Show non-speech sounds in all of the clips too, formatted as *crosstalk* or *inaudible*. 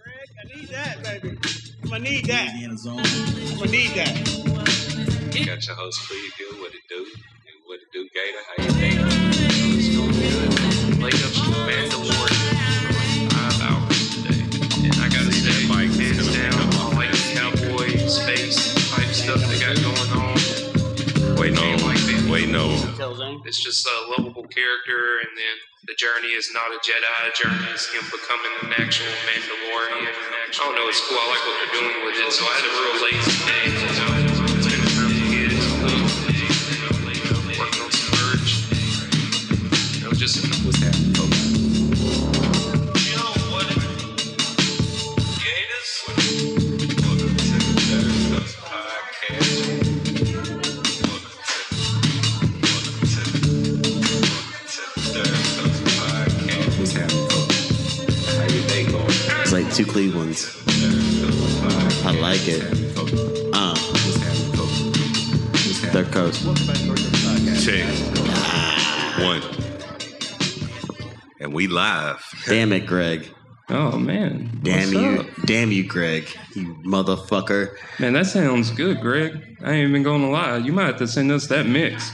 I need that, baby. I'm gonna need that. I'm gonna need that. Got your host preview, what it do? What it do, Gator? How you think? It's going good. Played up some Mandalorian for five hours today. And I gotta say, Mike, hands down, I like the cowboy space type stuff they got going on. Wait, no. Wait, no. It's just a lovable character, and then the journey is not a Jedi. Journey It's him becoming an actual Mandalorian. I don't know. It's cool. I like what they're doing with it. So I had a real lazy day. You know, I like it. Uh, What's happening, folks? What's happening? third coast. Check. One. And we live. Damn it, Greg. Oh man. Damn What's you. up? Damn you, Greg. You motherfucker. Man, that sounds good, Greg. I ain't even gonna lie. You might have to send us that mix.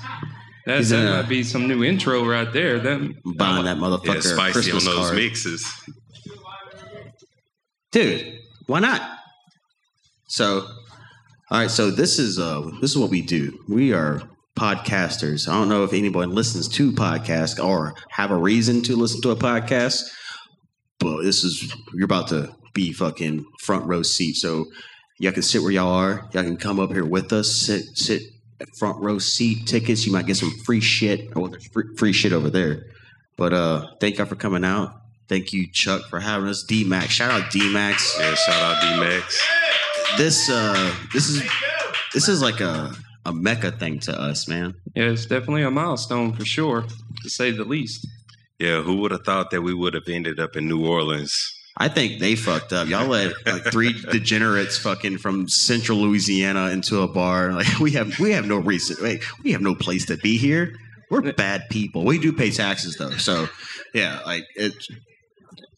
That, He's that a- might be some new intro right there. That buying that motherfucker a spicy Christmas on those card. mixes. Dude, why not? So, all right. So this is uh this is what we do. We are podcasters. I don't know if anyone listens to podcasts or have a reason to listen to a podcast, but this is you're about to be fucking front row seat. So y'all can sit where y'all are. Y'all can come up here with us. Sit sit front row seat tickets. You might get some free shit. Oh, there's free, free shit over there. But uh, thank y'all for coming out. Thank you, Chuck, for having us. Dmac's, shout out Dmac's. Yeah, shout out Dmac's. This uh, this is this is like a a mecca thing to us, man. yeah, it's definitely a milestone for sure, to say the least. Yeah, who would have thought that we would have ended up in New Orleans? I think they fucked up. Y'all let like three *laughs* degenerates fucking from Central Louisiana into a bar. *laughs* Like we have we have no reason. Wait, we have no place to be here. We're bad people. We do pay taxes though, so yeah, like it.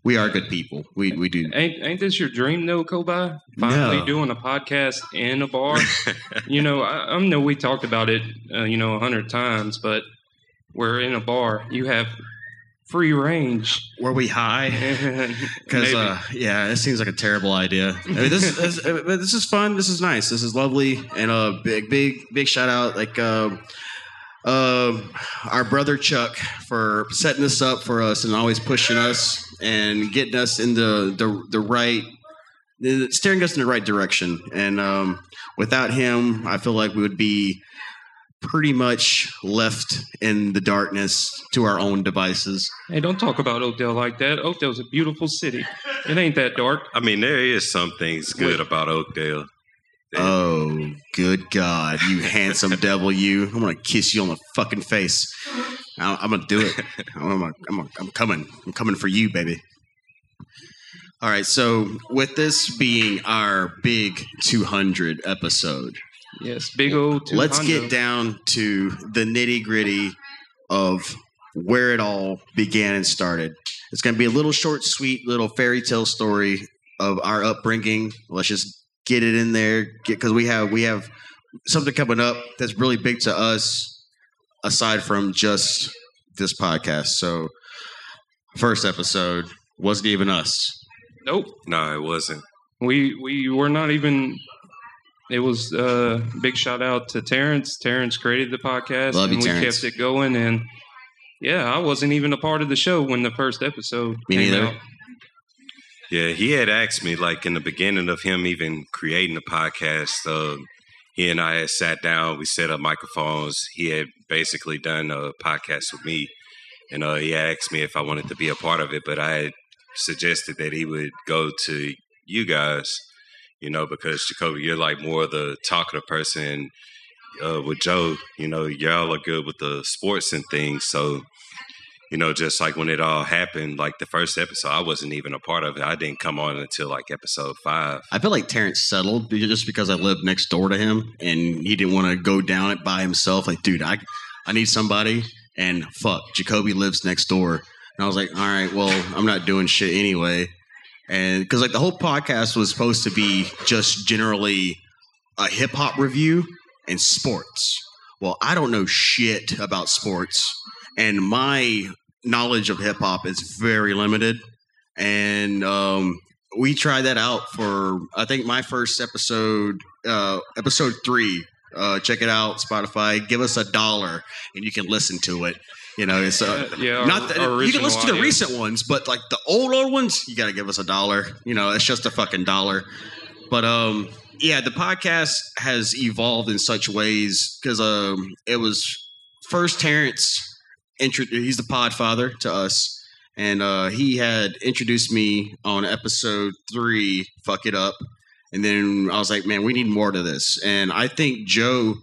We are good people. We we do. Ain't ain't this your dream though, Kobi? Finally No. doing a podcast in a bar. *laughs* you know, I, I know we talked about it, uh, you know, a hundred times, but we're in a bar. You have free range. Were we high? *laughs* Because uh, yeah, it seems like a terrible idea. I mean, this, this, uh, this is fun. This is nice. This is lovely, and a big, big, big shout out like uh, uh, our brother Chuck for setting this up for us and always pushing us and getting us in the the, the right, steering us in the right direction. And um, without him, I feel like we would be pretty much left in the darkness to our own devices. hey, don't talk about Oakdale like that. Oakdale's a beautiful city. It ain't that dark. I mean, there is some things good about Oakdale. Oh, good God, you handsome devil, you! I'm gonna kiss you on the fucking face. I- I'm gonna do it. *laughs* I'm, gonna, I'm, gonna, I'm coming. I'm coming for you, baby. All right. So, with this being our big 200 episode, Yes, big old. two let's get down to the nitty gritty of where it all began and started. It's going to be a little short, sweet little fairy tale story of our upbringing. Let's just get it in there because we have we have something coming up that's really big to us aside from just this podcast. So, first episode wasn't even us. Nope. No, it wasn't. We we were not even. It was uh big shout out to Terrence. Terrence created the podcast, Love you, and we Terrence. kept it going. And yeah, I wasn't even a part of the show when the first episode Me came neither. out. Yeah, he had asked me like in the beginning of him even creating the podcast. Uh, he and I had sat down. We set up microphones. He had basically done a podcast with me, and uh, he asked me if I wanted to be a part of it. But I had suggested that he would go to you guys, you know, because Jacoby, you're like more the talkative person. Uh, with Joe, you know, y'all are good with the sports and things, so you know, just like when it all happened, like the first episode, I wasn't even a part of it. I didn't come on until like episode five. I feel like Terrence settled just because I lived next door to him and he didn't want to go down it by himself. Like, dude, I I need somebody. And fuck, Jacoby lives next door. And I was like, all right, well, I'm not doing shit anyway. and because like the whole podcast was supposed to be just generally a hip hop review and sports. Well, I don't know shit about sports, and my knowledge of hip hop is very limited. And um, we tried that out for I think my first episode, uh, episode three. Uh, check it out, Spotify. Give us a dollar, and you can listen to it. You know, it's uh, Uh, yeah, not that you can listen to the audience. recent ones, but like the old old ones, you got to give us a dollar. You know, it's just a fucking dollar. But um, yeah, the podcast has evolved in such ways because um, it was first Terrence. Intro- he's the Podfather to us, and uh, he had introduced me on episode three. Fuck it up, and then I was like, man, we need more to this, and I think Joe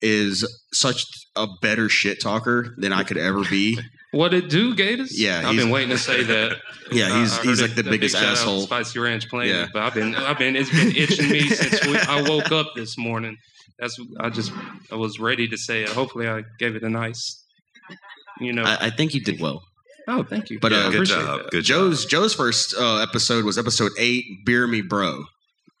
is such a better shit talker than I could ever be. *laughs* What it do, Gators? Yeah, I've been waiting to say *laughs* that. Yeah, I- he's I he's it- like the a biggest big shout out to asshole. Spicy Ranch Planet, Yeah. but I've been, I've been, it's been itching me since we, I woke up this morning. That's, I just, I was ready to say it. Hopefully, I gave it a nice, you know. I, I think you did well. oh, thank you. But, I uh, good appreciate job. that. Good Joe's job. Joe's first uh, episode was episode eight, Beer Me Bro.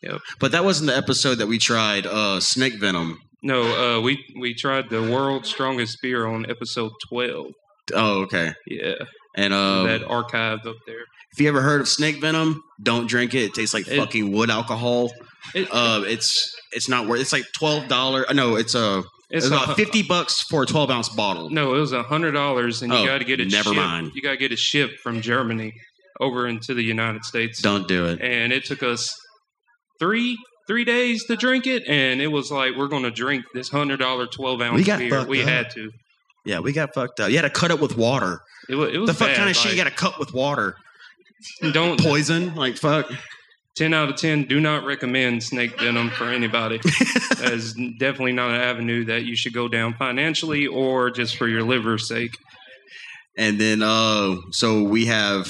Yep. But that wasn't the episode that we tried uh, Snake Venom. No, uh, we we tried the world's strongest beer on episode twelve. Oh, okay. Yeah, And uh, that archive up there. if you ever heard of Snake Venom, don't drink it. It tastes like It- fucking wood alcohol. It, Uh, it's it's not worth. It's like twelve dollar. No, it's uh, it's, it's a about fifty bucks for a twelve ounce bottle. No, it was a hundred dollars, and you Oh, got to get it. never shipped- mind. You got to get it shipped from Germany over into the United States. Don't do it. and it took us three three days to drink it, and it was like we're going to drink this hundred dollar twelve ounce We got beer. We up. had to. Yeah, we got fucked up. You had to cut it with water. It was, it was The fuck bad, kind of shit you got to cut with water? Don't Poison? Like fuck. Ten out of ten. Do not recommend snake venom for anybody. *laughs* that is definitely not an avenue that you should go down financially or just for your liver's sake. And then uh so we have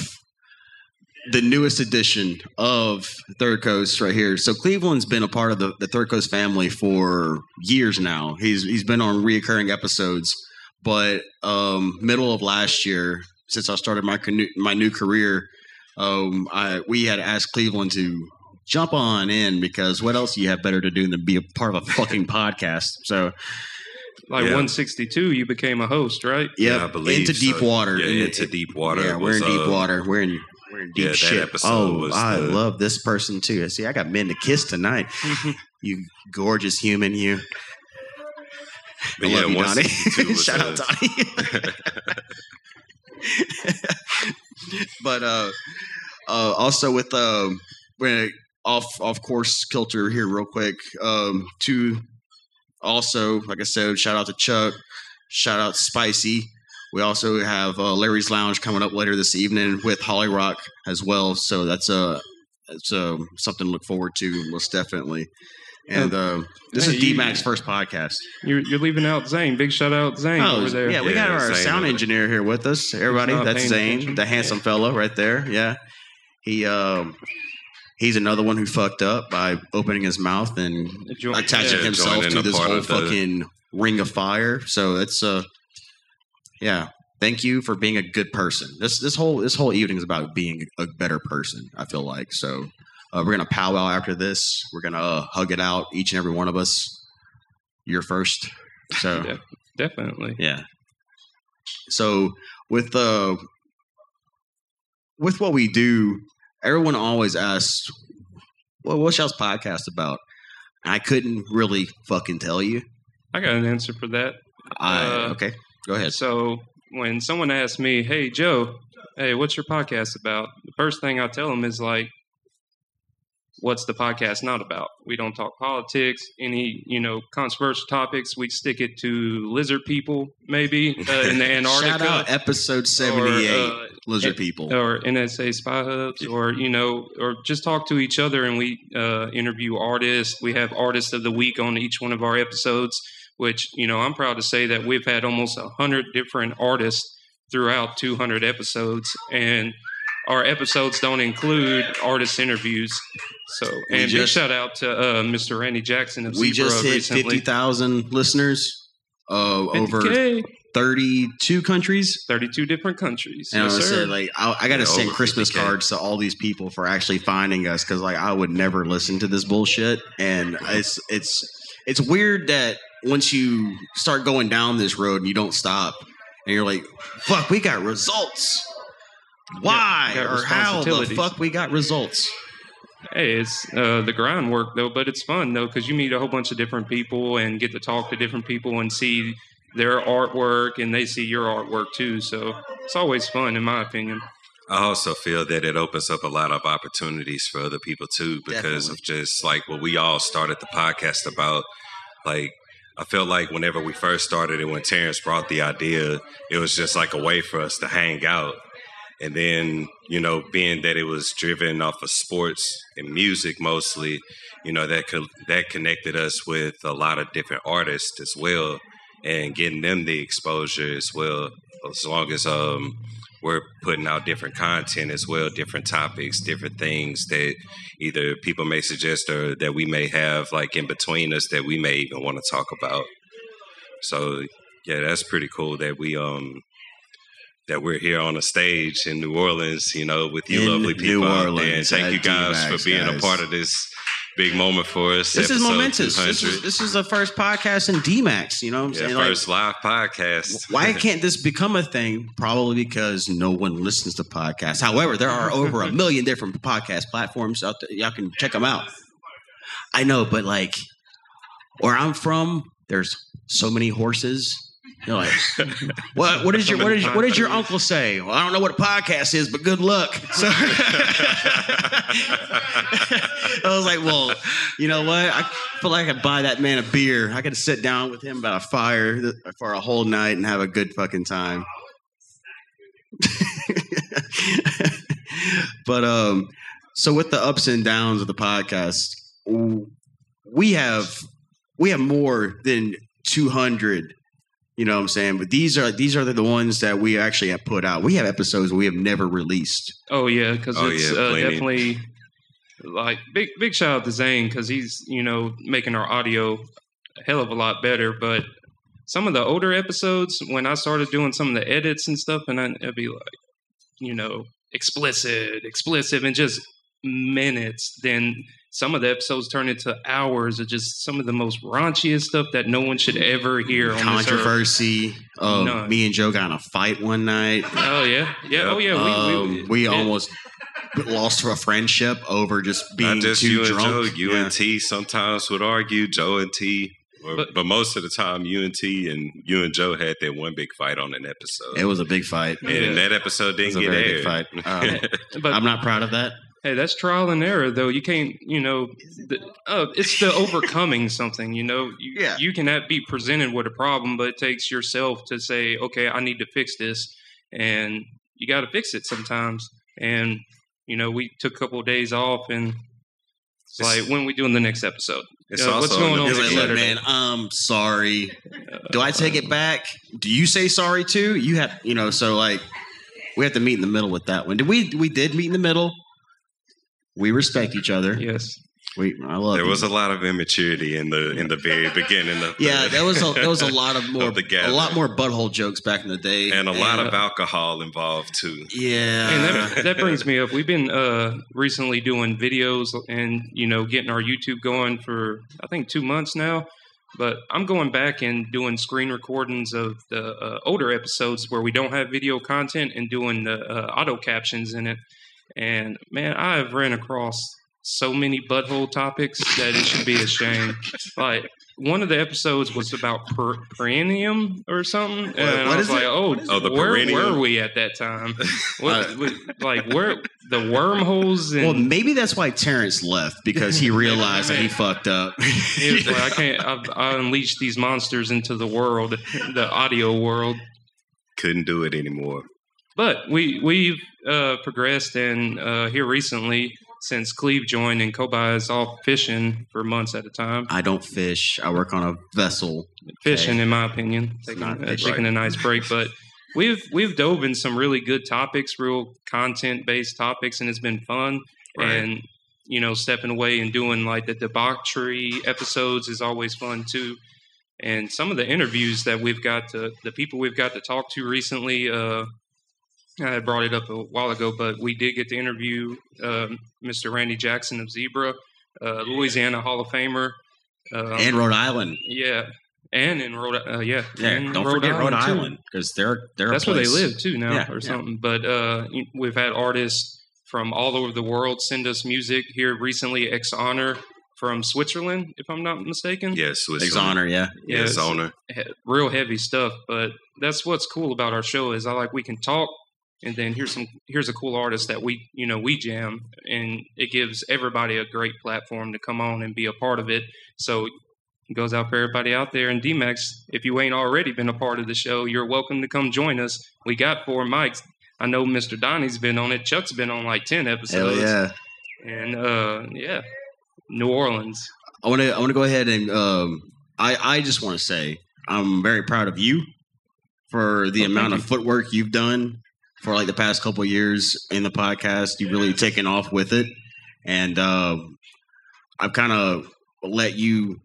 the newest edition of Third Coast right here. So Cleveland's been a part of the, the Third Coast family for years now. He's he's been on reoccurring episodes, but um middle of last year, since I started my my new career, um I we had asked Cleveland to jump on in because what else do you have better to do than be a part of a fucking *laughs* podcast? So Like Yeah. 162, you became a host, right? yeah, Yeah, I believe into deep so. water. Yeah, And it- into deep water. Yeah, It we're in deep uh, water. We're in we're in deep yeah, that shit. episode oh, was I the- love this person too. See, I got men to kiss tonight. *laughs* you gorgeous human, you. But I yeah, love you, Donnie. *laughs* Shout out, Donnie. *laughs* but uh, uh, also with um, we're off off course kilter here real quick. Um, to also, like I said, shout out to Chuck. Shout out Spicy. We also have uh, Larry's Lounge coming up later this evening with Holly Rock as well. So that's uh, that's uh, something to look forward to, most definitely. And uh, this Hey, is Dmac's first podcast. You're, you're leaving out Zane. Big shout out Zane Oh, over there. yeah, we got our Zane sound engineer here with us. Everybody, that's Zane, attention. the handsome fellow right there. Yeah, he um, he's another one who fucked up by opening his mouth and Jo- attaching Yeah, himself to this whole of the- fucking ring of fire. So it's uh, yeah. Thank you for being a good person. This this whole this whole evening is about being a better person. I feel like so. Uh, we're gonna powwow after this. We're gonna uh, hug it out, each and every one of us. You're first. So *laughs* Yeah, definitely. yeah. So with uh with what we do, everyone always asks, "Well, what's y'all's podcast about?" I couldn't really fucking tell you. I got an answer for that. I Uh, okay, go ahead. So when someone asks me, "Hey Joe, hey, what's your podcast about?" The first thing I tell them is like, "What's the podcast not about?" We don't talk politics, any you know controversial topics. We stick it to lizard people, maybe uh, in the *laughs* Antarctica. Shout out episode seventy eight, uh, lizard people. or NSA spy hubs, or you know, or just talk to each other and we uh, interview artists. We have artists of the week on each one of our episodes, which you know I'm proud to say that we've had almost a hundred different artists throughout 200 episodes, and our episodes don't include artist interviews. So, and big shout out to uh, Mr. Randy Jackson of we Zebra just hit recently. fifty thousand listeners uh, over 32 countries. 32 different countries. And yes, I said, like, I, I got to Yeah, send Christmas 50K. cards to all these people for actually finding us because, like, I would never listen to this bullshit. And it's it's it's weird that once you start going down this road and you don't stop, and you're like, "Fuck, we got results." Why got or how the fuck we got results? Hey, it's uh, the grind work though, but it's fun though because you meet a whole bunch of different people and get to talk to different people and see their artwork and they see your artwork too. So it's always fun, in my opinion. I also feel that it opens up a lot of opportunities for other people too, because Definitely. of just like what we all started the podcast about. Like, I felt like whenever we first started it, when Terrence brought the idea, it was just like a way for us to hang out. And then, you know, being that it was driven off of sports and music mostly, you know, that that connected us with a lot of different artists as well, and getting them the exposure as well. As long as um, we're putting out different content as well, different topics, different things that either people may suggest or that we may have like in between us that we may even want to talk about. So yeah, that's pretty cool that we um that we're here on a stage in New Orleans, you know, with you In lovely people out there. And thank you guys for being guys. a part of this big moment for us. This is momentous. This is, this is the first podcast in Dmac's. You know what I'm yeah, saying? Like, first live podcast. why can't this become a thing? Probably because no one listens to podcasts. However, there are over a million different podcast platforms out there. Y'all can check them out. I know, but like where I'm from, there's so many horses. You're like, *laughs* what? What did your what did what did your uncle say? Well, I don't know what a podcast is, but good luck. *laughs* So I was like, well, you know what? I feel like I could buy that man a beer. I could sit down with him by a fire for a whole night and have a good fucking time. *laughs* but um, so with the ups and downs of the podcast, we have we have more than two hundred. You know what I'm saying? But these are these are the ones that we actually have put out. We have episodes we have never released. Oh yeah, because Oh, it's yeah, uh, definitely like big big shout out to Zane because he's you know making our audio a hell of a lot better. But some of the older episodes, when I started doing some of the edits and stuff, and I, it'd be like you know explicit, explicit, and just minutes. Then some of the episodes turn into hours of just some of the most raunchiest stuff that no one should ever hear on. Controversy. Um, None. me and Joe got in a fight one night. Oh yeah, yeah. Oh yeah. We Um, we, we it- almost lost a friendship over just being Not just too you and drunk. Joe, you Yeah. and T sometimes would argue, Joe and T. Or, but, But- most of the time, you and T and you and Joe had that one big fight on an episode. It was a big fight. and Yeah. that episode It was didn't a get very aired. big fight. *laughs* Um, but I'm not proud of that. Hey, that's trial and error, though. You can't, you know, the, uh, it's the overcoming something. You know, you, *laughs* Yeah. you can have, be presented with a problem, but it takes yourself to say, okay, I need to fix this, and you got to fix it sometimes. And you know, we took a couple of days off, and it's It's- like, when we doing the next episode? It's Uh, what's going on the It's next like, look, man, I'm sorry. Do I take it back? Do you say sorry too? You have, you know, so like we have to meet in the middle with that one. Did we? We did meet in the middle. We respect each other. Yes. We, I love. There you. was a lot of immaturity in the in the very beginning of the, yeah, there was a there was a lot of *laughs* more Of the a lot more butthole jokes back in the day, and a lot And, of alcohol involved too. yeah. And that, that brings me up. We've been uh, recently doing videos and you know getting our YouTube going for I think two months now. But I'm going back and doing screen recordings of the uh, older episodes where we don't have video content and doing the uh, auto captions in it. And man, I've ran across so many butthole topics that it should be a shame. Like one of the episodes was about per- perennium or something, and what I was like, it? "Oh, Oh, the where perennium? were we at that time? *laughs* Uh, What, what- like where the wormholes and well, maybe that's why Terrence left because he *laughs* realized that he fucked up. it was like, I *laughs* can't. I've, I unleashed these monsters into the world, the audio world. Couldn't do it anymore. But we we've uh, progressed, and uh, here recently, since Cleve joined and Kobi is off fishing for months at a time. I don't fish. I work on a vessel. Fishing, in my opinion, taking, uh, taking a nice break. But we've we've dove in some really good topics, real content based topics, and it's been fun. Right. And you know, stepping away and doing like the debauchery episodes is always fun too. And some of the interviews that we've got to, the people we've got to talk to recently, uh, I had brought it up a while ago, but we did get to interview um, Mr. Randy Jackson of Zebra, uh, Louisiana Hall of Famer. Um, and Rhode Island. yeah, and in Rhode, uh, yeah, Yeah, and don't forget Rhode. Island because they're they're a That's where they live too now, Yeah, or yeah. something. But uh, we've had artists from all over the world send us music. Here recently, Ex Honor from Switzerland, if I'm not mistaken. Yes, with Ex honor, yeah. Yeah, Yes, it's- he- real heavy stuff. But that's what's cool about our show is I like we can talk, and then here's some here's a cool artist that we you know we jam, and it gives everybody a great platform to come on and be a part of it. So it goes out for everybody out there. And Dmac's, if you ain't already been a part of the show, you're welcome to come join us. We got four mics. I know Mr. Donnie's been on it. Chuck's been on like ten episodes Hell yeah. And uh, yeah, New Orleans. I want to I want to go ahead and um, I I just want to say I'm very proud of you for the Oh, amount of footwork you've done for like the past couple years in the podcast. You've really taken off with it, and um, I've kind of let you.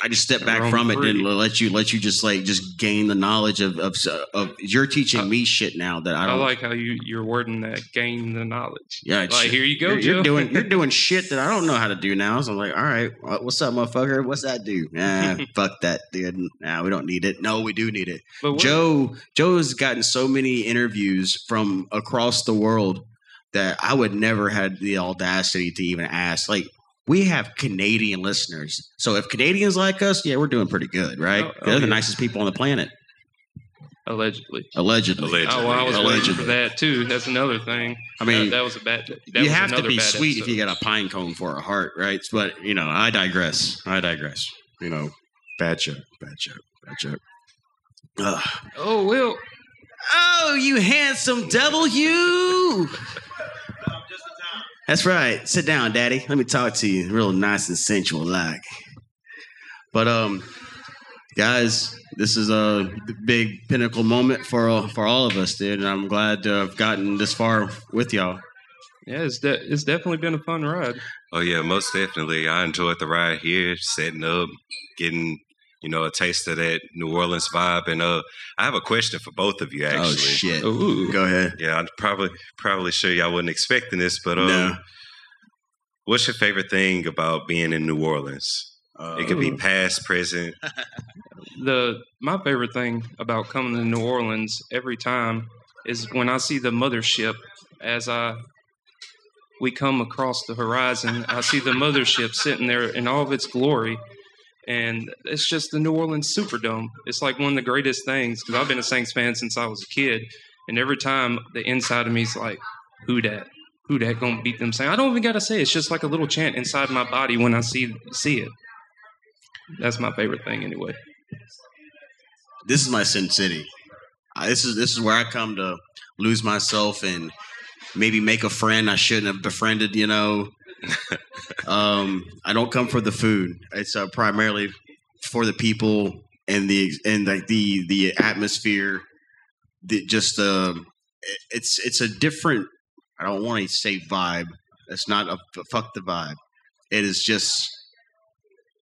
I just stepped back from it and let you let you just like just gain the knowledge of of, of you're teaching I- me shit now that I I, don't like how you you're wording that. Gain the knowledge. yeah Like here you go, you're, you're doing you're *laughs* doing shit that I don't know how to do now. So I'm like, all right, uh, what's up, motherfucker? What's that do? *laughs* Nah, fuck that, dude. Nah, we don't need it. No, we do need it. But what- Joe Joe has gotten so many interviews from across the world that I would never had the audacity to even ask. Like we have Canadian listeners, so if Canadians like us, yeah, we're doing pretty good, right? Oh, oh, They're the yeah. nicest people on the planet, allegedly. allegedly. Allegedly. Oh, well, I was waiting Allegedly. for that too. That's another thing. I mean, that, that was a bad. That you was have to be bad sweet if you got a pine cone for a heart, right? But you know, I digress. I digress. You know, bad joke, bad joke, bad joke. Ugh. Oh, Will. Oh, you handsome devil, you! That's right. Sit down, Daddy. Let me talk to you, real nice and sensual, like. But um, guys, this is a big pinnacle moment for all- for all of us, dude. And I'm glad to have gotten this far with y'all. Yeah, it's de- it's definitely been a fun ride. Oh yeah, most definitely. I enjoyed the ride here, setting up, getting you know a taste of that New Orleans vibe. And uh, I have a question for both of you. Actually, Oh shit! Ooh. Go ahead. yeah, I'm probably probably sure y'all wasn't expecting this, but um, No. what's your favorite thing about being in New Orleans? It could be past, present. *laughs* The my favorite thing about coming to New Orleans every time is when I see the mothership as I we come across the horizon. I see the mothership sitting there in all of its glory. And it's just the New Orleans Superdome. It's like one of the greatest things because I've been a Saints fan since I was a kid. And every time the inside of me is like, who that? Who that gonna beat them? Saying I don't even gotta say. it. It's just like a little chant inside my body when I see see it. That's my favorite thing, anyway. this is my sin city. This is this is where I come to lose myself and maybe make a friend I shouldn't have befriended. You know, um, I don't come for the food. It's uh, primarily for the people and the and like the the atmosphere. The just it- it's it's a different. I don't want to say vibe. It's not a fuck the vibe. It is just.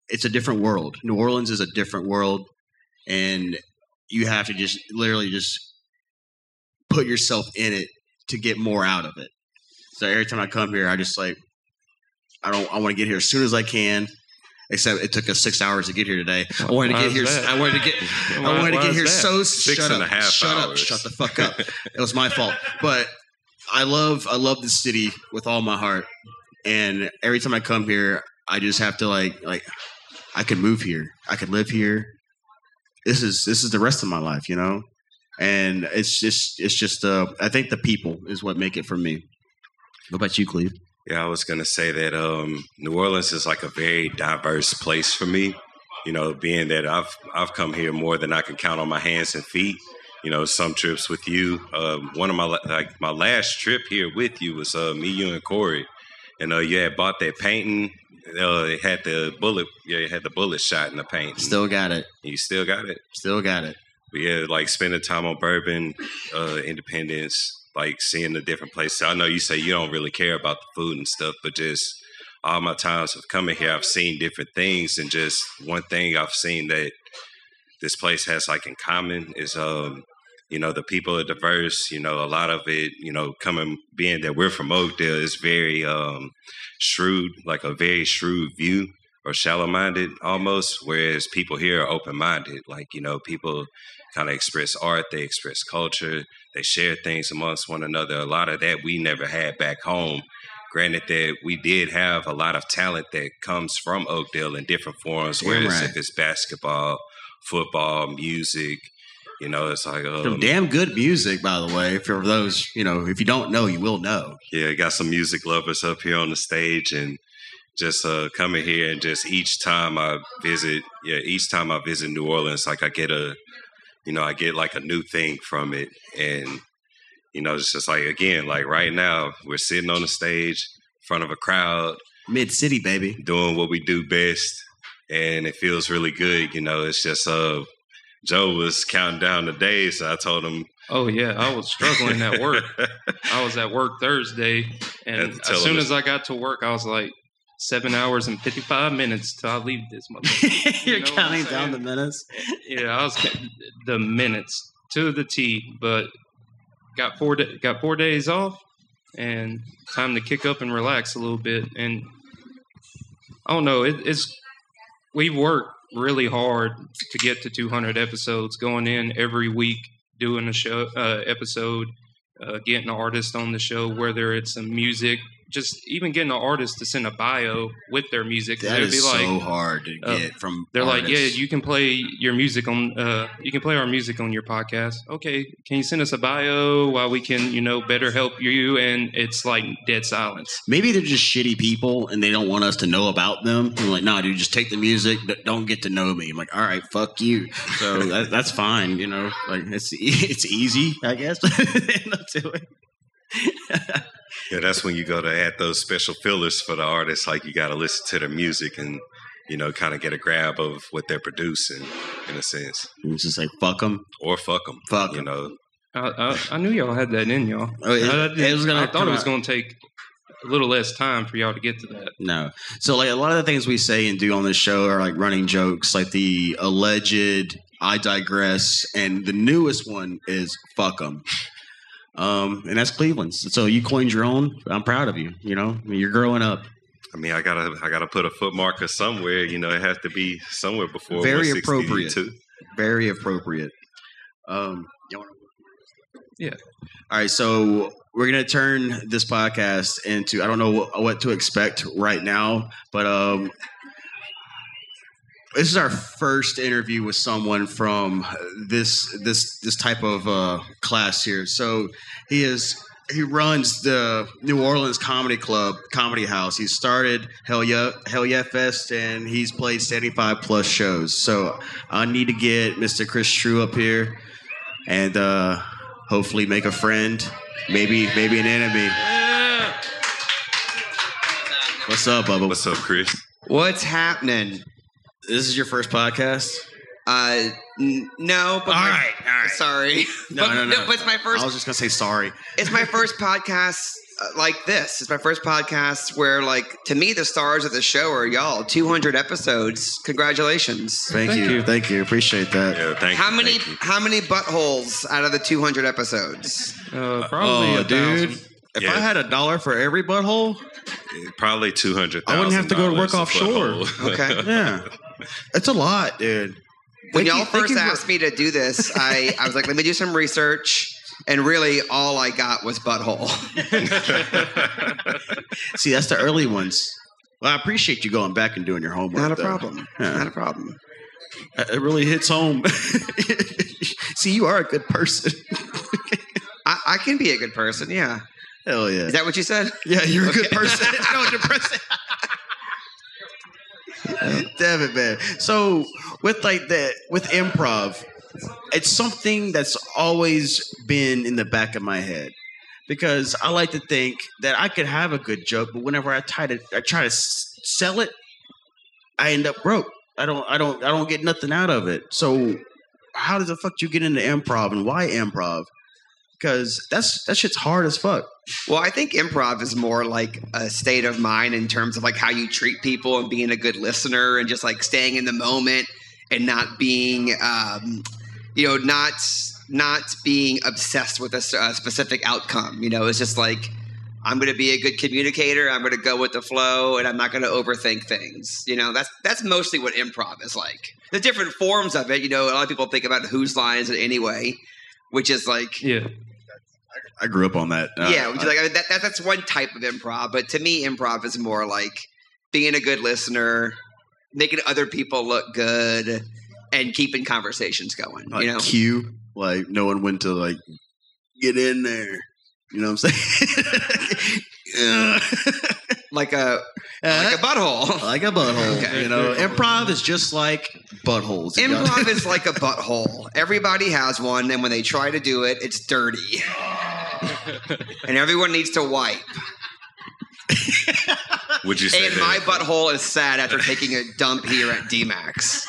It's a different world. New Orleans is a different world, and you have to just literally just put yourself in it to get more out of it. So every time I come here, I just like I don't I want to get here as soon as I can. Except it took us six hours to get here today. I wanted to get here. that? I wanted to get. Why- *laughs* I wanted to get here that? so Six shut and up, a half shut up, shut the fuck up. it was my fault, but I love I love the city with all my heart, and every time I come here, I just have to like like I could move here, I could live here. This is this is the rest of my life, you know, and it's just it's just uh I think the people is what make it for me. What about you, Cleve? Yeah, I was gonna say that um, New Orleans is like a very diverse place for me. You know, being that I've I've come here more than I can count on my hands and feet. You know, some trips with you. Um, one of my like my last trip here with you was uh, me, you, and Corey, and uh, you had bought that painting. Uh, it had the bullet. Yeah, it had the bullet shot in the paint. Still got it. you still got it. Still got it. But yeah, like spending time on Bourbon, uh, Independence, like seeing the different places. I know you say you don't really care about the food and stuff, but just all my times of coming here, I've seen different things, and just one thing I've seen that this place has like in common is um you know the people are diverse you know a lot of it you know coming being that we're from oakdale is very um shrewd like a very shrewd view or shallow minded almost whereas people here are open minded like you know people kind of express art they express culture they share things amongst one another a lot of that we never had back home granted that we did have a lot of talent that comes from oakdale in different forms whether right. if it's basketball football music you know it's like Some um, damn good music, by the way. For those, you know, if you don't know, you will know. yeah got some music lovers up here on the stage and just uh coming here and just each time i visit yeah each time i visit new orleans like i get a you know i get like a new thing from it and you know it's just like again like right now we're sitting on the stage in front of a crowd Mid city, baby. doing what we do best and it feels really good you know it's just uh joe was counting down the days so i told him Oh yeah, I was struggling at work. *laughs* I was at work Thursday, and Had to tell as soon as I got to work, I was like, seven hours and fifty five minutes till I leave this mother. *laughs* You're know counting down the minutes. yeah, I was the minutes to the T, but got four da- got four days off, and time to kick up and relax a little bit. And I don't know, it, it's we worked really hard to get to 200 episodes, going in every week doing a show uh, episode, uh, getting an artist on the show, whether it's some music, just even getting an artist to send a bio with their music. That it'd be like, so hard to uh, get from. they're like, yeah, you can play your music on, uh, you can play our music on your podcast. Okay, can you send us a bio while we can, you know, better help you? And it's like dead silence. Maybe they're just shitty people and they don't want us to know about them. I'm like, nah, dude, just take the music. Don't get to know me. I'm like, all right, fuck you. So *laughs* that, that's fine. You know, like it's *laughs* it's easy, I guess. *laughs* to it. Yeah, that's when you go to add those special fillers for the artists. Like you got to listen to their music and you know kind of get a grab of what they're producing in a sense, It's just like fuck them. or fuck them. Fuck you 'em. know. I, I, I knew y'all had that in y'all. Oh, it- I, I it was gonna I thought it was out. going to take a little less time for y'all to get to that. No. So like a lot of the things we say and do on this show are like running jokes, like the alleged I digress, and the newest one is fuck them. Um, and that's Cleveland's. So you coined your own. I'm proud of you. You know, I mean, you're growing up. I mean, I gotta, I gotta put a foot marker somewhere. You know, it has to be somewhere before Very appropriate. too. Very appropriate. Um, you wanna- Yeah. All right, so we're gonna turn this podcast into I don't know what, what to expect right now, but um, this is our first interview with someone from this this this type of uh, class here. So he is he runs the New Orleans Comedy Club, Comedy House. He started Hell Yeah Hell Yeah Fest, and he's played seventy five plus shows. So I need to get Mr. Chris Trew up here, and uh, hopefully make a friend, maybe maybe an enemy. What's up, Bubba? What's up, Chris? What's happening? This is your first podcast. Uh, n- no, but All my- right, all right. Sorry, No, *laughs* but, no, no. but it's my first. I was just gonna say sorry. it's my first *laughs* podcast uh, like this. It's my first podcast where, like, to me, the stars of the show are y'all. Two hundred episodes. Congratulations. Thank, Thank you. you. thank you, appreciate that. Yeah, thank How you. many? thank you. How many buttholes out of the two hundred episodes? Uh, probably oh, a dude. thousand. If Yeah. I had a dollar for every butthole, Probably two hundred. I wouldn't have to go to work offshore. Okay. *laughs* yeah, it's a lot, dude. When y'all you- first you for- asked me to do this, *laughs* I, I was like, let me do some research. And really, all I got was butthole. *laughs* See, that's the early ones. Well, I appreciate you going back and doing your homework. Not a though. problem. Yeah. Not a problem. Uh, it really hits home. *laughs* See, you are a good person. I, I can be a good person. Yeah. Hell yeah. Is that what you said? yeah, you're a good person. no, you're person. *laughs* Damn it, man. So with like the with improv, it's something that's always been in the back of my head because I like to think that I could have a good joke, but whenever I try to I try to sell it, I end up broke. I don't I don't I don't get nothing out of it. So how does the fuck you get into improv and why improv? Because that's that shit's hard as fuck. Well, I think improv is more like a state of mind in terms of like how you treat people and being a good listener and just like staying in the moment and not being, um, you know, not not being obsessed with a specific outcome. You know, it's just like I'm going to be a good communicator. I'm going to go with the flow, and I'm not going to overthink things. You know, that's that's mostly what improv is like. The different forms of it. You know, a lot of people think about whose line is it anyway, which is like Yeah. I grew up on that. Uh, yeah, which is like I mean, that, that that's one type of improv. But to me, improv is more like being a good listener, making other people look good, and keeping conversations going. like you know, cue, like knowing when to like get in there. You know what I'm saying? *laughs* *laughs* *laughs* like a like a uh-huh. butthole. like a butthole. *laughs* Okay. You know, improv is just like buttholes. If Improv is *laughs* like a butthole. Everybody has one, and when they try to do it, it's dirty, and everyone needs to wipe. Would you say And that? my butthole is sad after taking a dump here at Dmac's.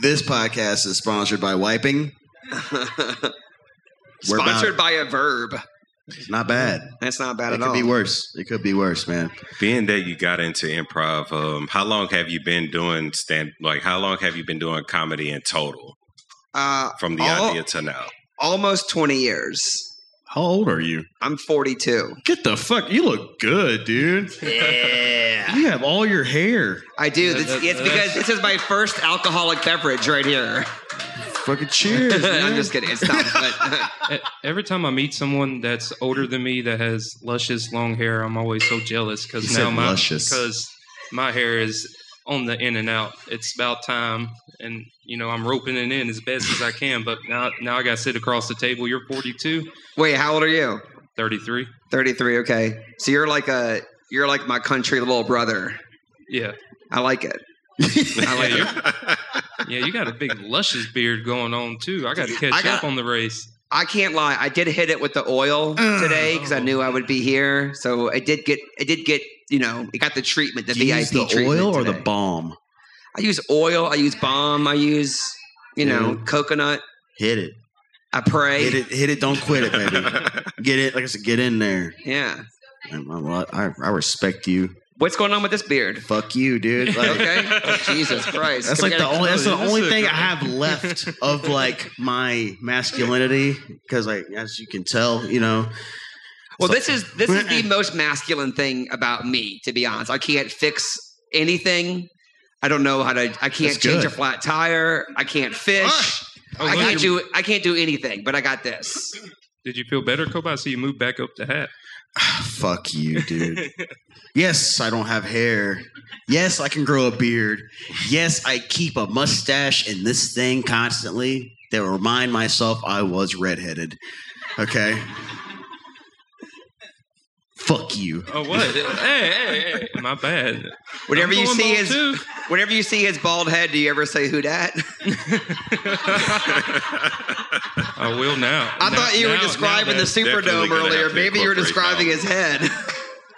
this podcast is sponsored by Wiping. *laughs* We're about- Sponsored by a verb. Not bad. That's not bad It at all. It could be worse. It could be worse, man. Being that you got into improv, um, how long have you been doing stand? Like, how long have you been doing comedy in total, Uh, from the all- idea to now? almost 20 years. How old are you? I'm 42. Get the fuck. You look good, dude. Yeah. You have all your hair. I do. That- It's, that- it's because this is my first alcoholic beverage right here. Fucking cheers. *laughs* I'm just kidding. It's not. But, *laughs* Every time I meet someone that's older than me that has luscious long hair, I'm always so jealous because now my luscious. because my hair is on the in and out. It's about time, and you know I'm roping it in as best as I can. But now now I got to sit across the table. You're 42, wait, how old are you? 33. 33. Okay. So you're like a you're like my country little brother. Yeah, I like it. *laughs* I like it. Yeah. You got a big luscious beard going on too. I got to catch got- up on the race. I can't lie. I did hit it with the oil today because I knew I would be here. So I did get. I did get. You know, it got the treatment, the Do you VIP use the treatment. oil or the today. balm? I use oil. I use balm. I use. You know, Yeah. coconut. Hit it. I pray. Hit it. Hit it. Don't quit it, baby. *laughs* Get it. Like I said, get in there. Yeah. I, I, I respect you. What's going on with this beard? Fuck you, dude. *laughs* Like, Okay. Jesus Christ. That's Can like the only. That's the only thing I have left *laughs* of like my masculinity, because like as you can tell, you know. Well, So- this is this is the *laughs* most masculine thing about me, to be honest. I can't fix anything. I don't know how to. I can't change a flat tire. I can't ah! fish. Oh, I look, can't do. I can't do anything. But I got this. Did you feel better, Kobi? I see you moved back up the hat. *sighs* Fuck you, dude. *laughs* yes, I don't have hair. Yes, I can grow a beard. Yes, I keep a mustache and this thing constantly that remind myself I was redheaded. Okay. Fuck you. Oh what? *laughs* hey, hey, hey! My bad. Whenever I'm you see his, too. whenever you see his bald head, do you ever say "Who dat"? *laughs* I will now. I Now- thought you were describing the that- definitely Superdome earlier. Maybe you were describing that. his head. *laughs*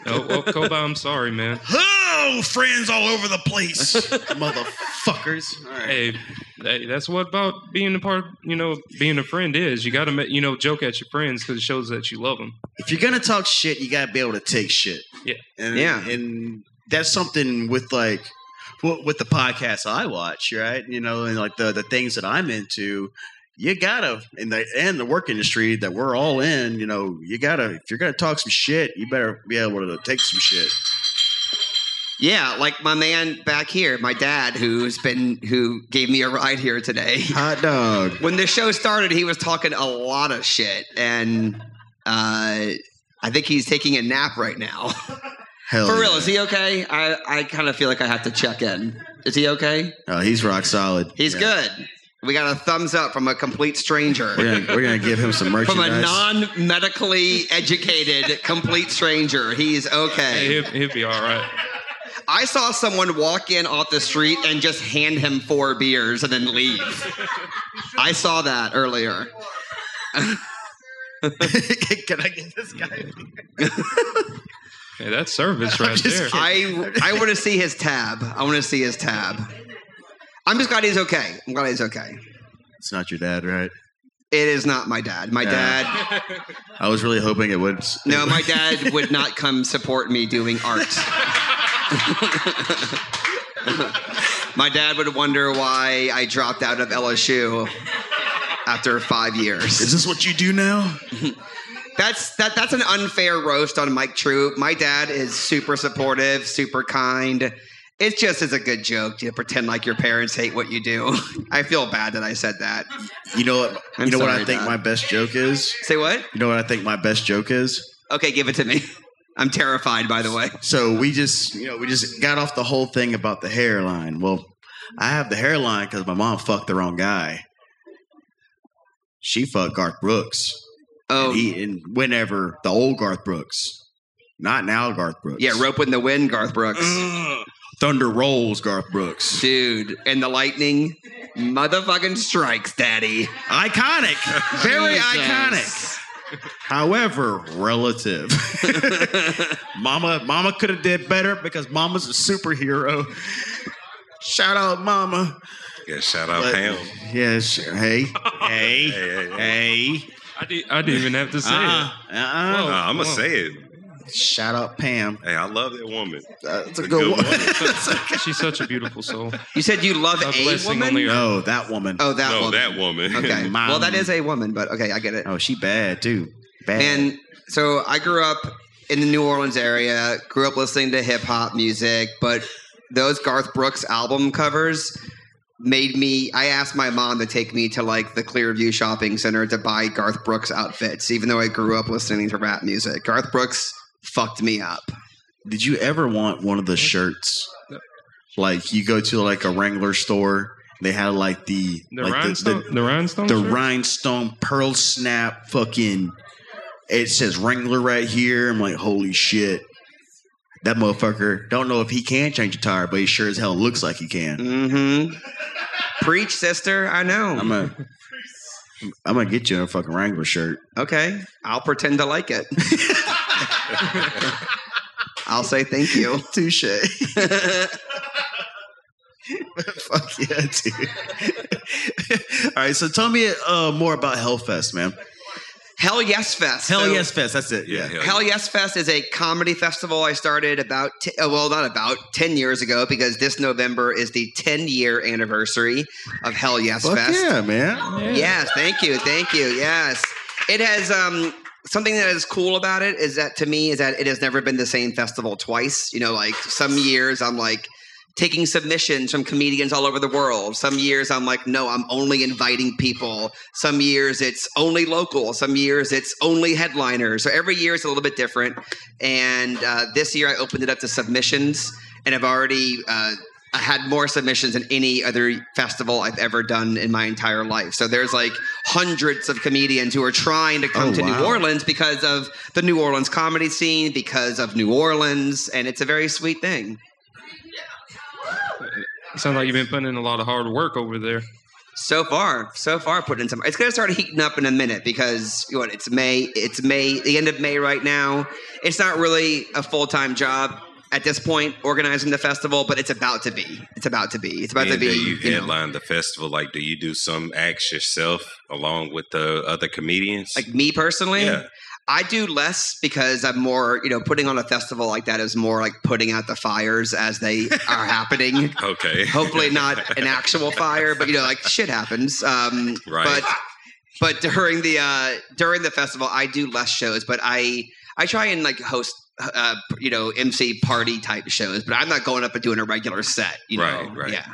Oh, well, Koba, I'm sorry, man. Oh, friends all over the place. Motherfuckers. All right. Hey, hey, that's what about being a part. You know, being a friend is. You got to, you know, joke at your friends because it shows that you love them. if you're gonna talk shit, you gotta be able to take shit. Yeah. and, Yeah. and that's something with like with the podcasts I watch, right? You know, and like the the things that I'm into. You gotta in the and the work industry that we're all in. You know, you gotta if you're gonna talk some shit, you better be able to take some shit. Yeah, like my man back here, my dad, who's been who gave me a ride here today. *laughs* Hot dog. when the show started, he was talking a lot of shit, and uh, I think he's taking a nap right now. *laughs* Hell For real, yeah. is he okay? I, I kind of feel like I have to check in. Is he okay? Oh, he's rock solid. He's Yeah. good. We got a thumbs up from a complete stranger. We're gonna, we're gonna give him some *laughs* merchandise. From merchandise. a non-medically educated complete stranger, he's Hey, okay. he'll, he'll be all right. I saw someone walk in off the street and just hand him four beers and then leave. I saw that earlier. *laughs* Can I get this guy? Hey, that's service right just there. I I want to see his tab. I want to see his tab. I'm just glad he's okay. I'm glad he's okay. It's not your dad, right? It is not my dad. My Yeah. dad. I was really hoping it would. No, my dad would not come support me doing art. *laughs* *laughs* My dad would wonder why I dropped out of LSU after five years. Is this what you do now? *laughs* That's that. That's an unfair roast on Mike Troop. My dad is super supportive, super kind. It's just as a good joke to pretend like your parents hate what you do. *laughs* I feel bad that I said that. You know what? I'm you know what I think Dad. my best joke is. Say what? You know what I think my best joke is. Okay, give it to me. I'm terrified, by the way. So we just, you know, we just got off the whole thing about the hairline. Well, I have the hairline because my mom fucked the wrong guy. She fucked Garth Brooks. Oh, And he and whenever the old Garth Brooks, not now Garth Brooks. yeah, Ropin' the Wind, Garth Brooks. Ugh. Thunder rolls Garth Brooks. Dude, and the lightning motherfucking strikes, daddy. Iconic, *laughs* very Jesus. iconic. However, relative. *laughs* mama, Mama could have did better because Mama's a superhero. Shout out, Mama. Yeah, shout out But- Pam. Yes. Hey. Hey. Hey, hey, hey. Hey. I, did, I didn't even have to say Uh-uh. it. Uh-uh. Whoa. Nah, I'm gonna say it. Shout out, Pam. Hey, I love that woman. That's a a good, good one. woman. *laughs* *laughs* She's such a beautiful soul. You said you love A a woman? the no, that woman. Oh, that no, woman. that woman. Okay. *laughs* Mom. Well, that is a woman, but okay, I get it. Oh, she bad too. Bad. And so I grew up in the New Orleans area, grew up listening to hip hop music, but those Garth Brooks album covers made me I asked my mom to take me to like the Clearview shopping center to buy Garth Brooks outfits even though I grew up listening to rap music. Garth Brooks fucked me up. Did you ever want one of the shirts? Like you go to like a Wrangler store, they had like the The like rhinestone, the, the, rhinestone, the, the shirt? rhinestone pearl snap fucking. It says Wrangler right here. I'm like, holy shit. That motherfucker don't know if he can change a tire, but he sure as hell looks like he can. Mm-hmm. Preach, sister. I know. I'm gonna, I'm gonna get you a fucking Wrangler shirt. okay. I'll pretend to like it. *laughs* I'll say thank you. Touche. *laughs* Fuck yeah, dude. All right, so tell me uh, more about Hellfest, man. Hell Yes Fest. Hell So- Yes Fest. That's it. Yeah, Yeah. hell Hell Yes Fest is a comedy festival I started about, t- uh, well, not about, 10 years ago because this November is the 10 year anniversary of Hell Yes Fuck Fest. yeah, man. Yes, thank you, thank you. Yes, it has um something that is cool about it is that to me is that it has never been the same festival twice. You know, like some years I'm like taking submissions from comedians all over the world. Some years I'm like, no, I'm only inviting people. Some years it's only local. Some years it's only headliners. So every year it's a little bit different. And uh, this year I opened it up to submissions, and I've already. Uh, I had more submissions than any other festival I've ever done in my entire life. So there's like hundreds of comedians who are trying to come Oh, to New. Orleans because of the New Orleans comedy scene, because of New Orleans, and it's a very sweet thing. Sounds like you've been putting in a lot of hard work over there. So far, so far, put in some. It's gonna start heating up in a minute because you know, what? It's May. It's May. The end of May right now. It's not really a full time job at this point organizing the festival, but it's about to be. It's about to be. It's about to be. you you know, headline the festival, like, do you do some acts yourself along with the other comedians? like me personally. yeah, I do less because I'm more, you know, putting on a festival like that is more like putting out the fires as they are happening. *laughs* okay, Hopefully not an *laughs* actual fire, but you know, like shit happens. Um, Right. But but during the uh, during the festival, I do less shows, but I I try and like host. Uh, you know, MC party type shows, but I'm not going up and doing a regular set. You know, Right, right. yeah.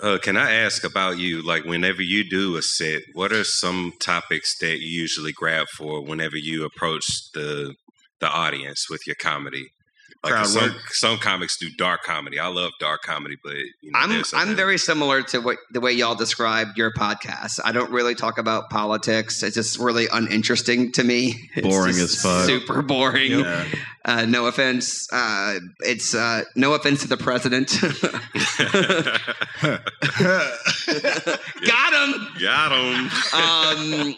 Uh, can I ask about you? Like, whenever you do a set, what are some topics that you usually grab for whenever you approach the the audience with your comedy? Like Crowd some work. some comics do dark comedy. I love dark comedy, but you know, I'm I'm very similar to what the way y'all described your podcast. I don't really talk about politics. It's just really uninteresting to me. *laughs* It's Boring just as fuck. Super boring. Yeah. Uh, no offense. Uh, it's uh, no offense to the president. *laughs* *laughs* Got him. Got him. Um,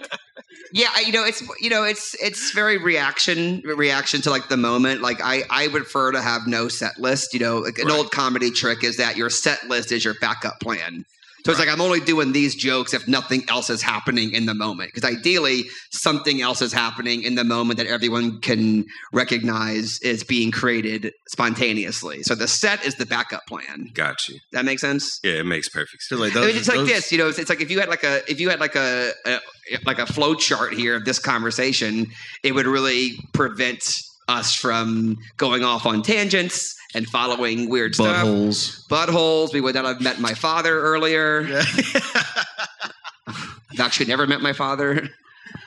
yeah, I- you know, it's you know, it's it's very reaction reaction to like the moment. Like I I prefer to have no set list. You know, like an Right. old comedy trick is that your set list is your backup plan. So it's like I'm only doing these jokes if nothing else is happening in the moment. Because ideally, something else is happening in the moment that everyone can recognize is being created spontaneously. So the set is the backup plan. Got you. That makes sense. Yeah, it makes perfect So sense. like I mean, it's like those- this, you know. It's, it's like if you had like a if you had like a, a like a flow chart here of this conversation, it would really prevent us from going off on tangents and following weird stuff. buttholes. Buttholes. We would not have met my father earlier. *laughs* I've actually never met my father.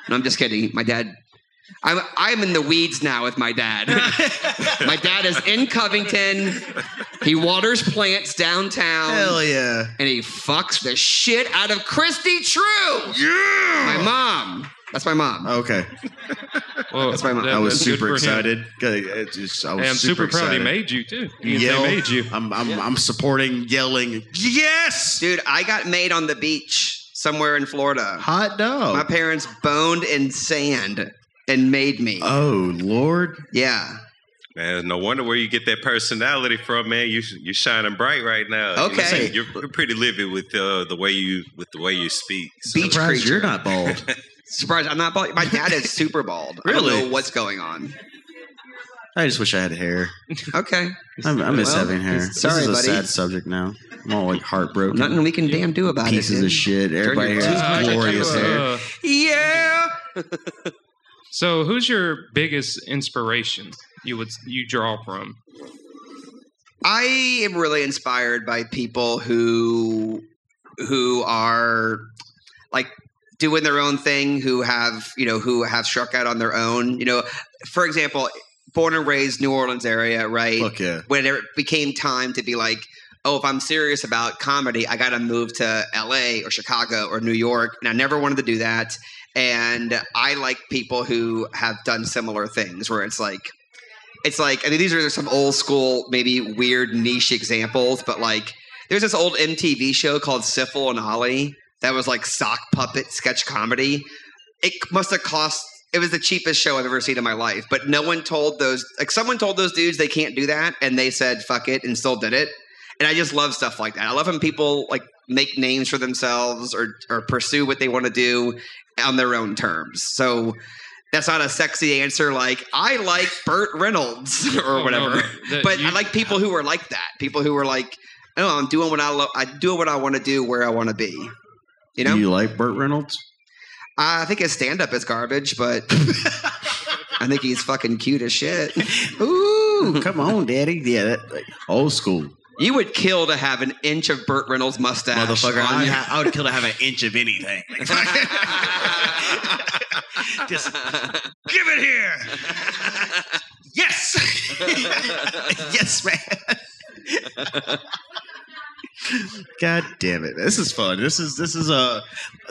No, I'm just kidding. My dad. I'm I'm in the weeds now with my dad. *laughs* my dad is in Covington. He waters plants downtown Hell yeah. and he fucks the shit out of Christy Trew. Yeah, my mom. That's my mom. Okay. Well, That's my mom. that- I was super excited. Good. Just- I was Hey, I'm super, proud he made you too. He Yell. made you. I'm I'm I'm supporting, yelling. Yes. Dude, I got made on the beach somewhere in Florida. Hot dog. My parents boned in sand and made me. oh Lord. yeah. Man, no wonder where you get that personality from, man. You you're shining bright right now. You know Okay. you're, you're pretty livid with uh, the way you with the way you speak. So- Beach Surprised creature. you're not bald. *laughs* Surprised I'm not bald. My dad is super bald. I Really? don't know what's going on. I just wish I had hair. Okay. I, I miss Well, having hair. sorry, this is a buddy. sad subject now. I'm all like heartbroken. Nothing we can damn do about it. Pieces it. of shit. Everybody your here toothbrush has into glorious a- hair. Uh, Yeah. so, who's your biggest inspiration? You would you draw from? I am really inspired by people who who are like doing their own thing, who have you know who have struck out on their own. You know, for example, born and raised New Orleans area, right? Fuck yeah. When it became time to be like, oh, if I'm serious about comedy, I got to move to L.A. or Chicago or New York, and I never wanted to do that. And I like people who have done similar things, where it's like it's like I mean these are some old school, maybe weird niche examples, but like there's this old MTV show called Sifl and Olly that was like sock puppet sketch comedy. It must have cost it was the cheapest show I've ever seen in my life, but no one told those like someone told those dudes they can't do that and they said fuck it and still did it. And I just love stuff like that. I love when people like make names for themselves or or pursue what they want to do on their own terms. So that's not a sexy answer like I like Burt Reynolds *laughs* or Oh, whatever. but that but you- I like people who are like that. People who are like, oh, I'm doing what I love. I do what I want to do where I want to be. You know, Do you like Burt Reynolds? I think his stand up is garbage, but *laughs* I think he's fucking cute as shit. *laughs* Ooh, come on, Daddy. Yeah, that, like, old school. You would kill to have an inch of Burt Reynolds mustache. Motherfucker, on I, your- I would kill to have an inch of anything. *laughs* Just give it here. Yes. yes, man. God damn it! This is fun. This is this is uh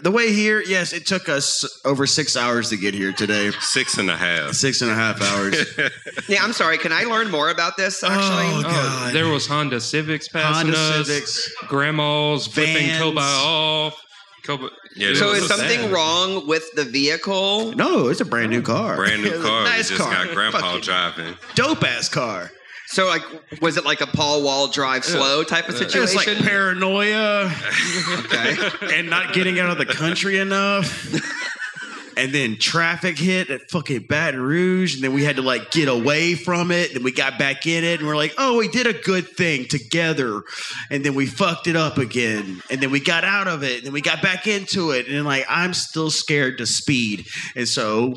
the way here. Yes, it took us over six hours to get here today. Six and a half. Six and a half hours. *laughs* yeah, I'm sorry. Can I learn more about this? Actually, Oh, Oh, there was Honda Civics passing Honda us. Civics. Grandmas flipping Vans. Kobi off. Kobi. Yeah, so it is was something sad. wrong with the vehicle? No, it's a brand new car. Brand new *laughs* car. nice we just car. got grandpa Fucking driving. dope ass car. So, like, was it like a Paul Wall drive slow type of It's situation? like paranoia okay. *laughs* and not getting out of the country enough. And then traffic hit at fucking Baton Rouge, and then we had to like get away from it. And we got back in it, and we're like, "Oh, we did a good thing together." And then we fucked it up again, and then we got out of it, and then we got back into it. And like, I'm still scared to speed, and so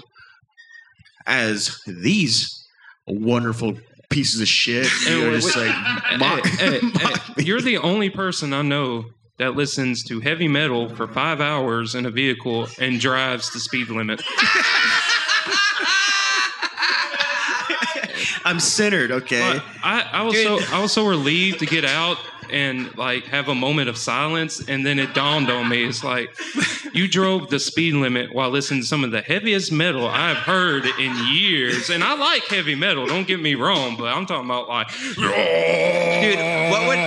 as these wonderful pieces of shit, you know, And just we- like mock, Hey, hey, *laughs* mock hey, you're the only person I know that listens to heavy metal for five hours in a vehicle and drives the speed limit. I'm centered, okay. But I, I was so I was so relieved to get out and like have a moment of silence, and then it dawned on me: it's like you drove the speed limit while listening to some of the heaviest metal I've heard in years, and I like heavy metal. Don't get me wrong, but I'm talking about like, Dude, what would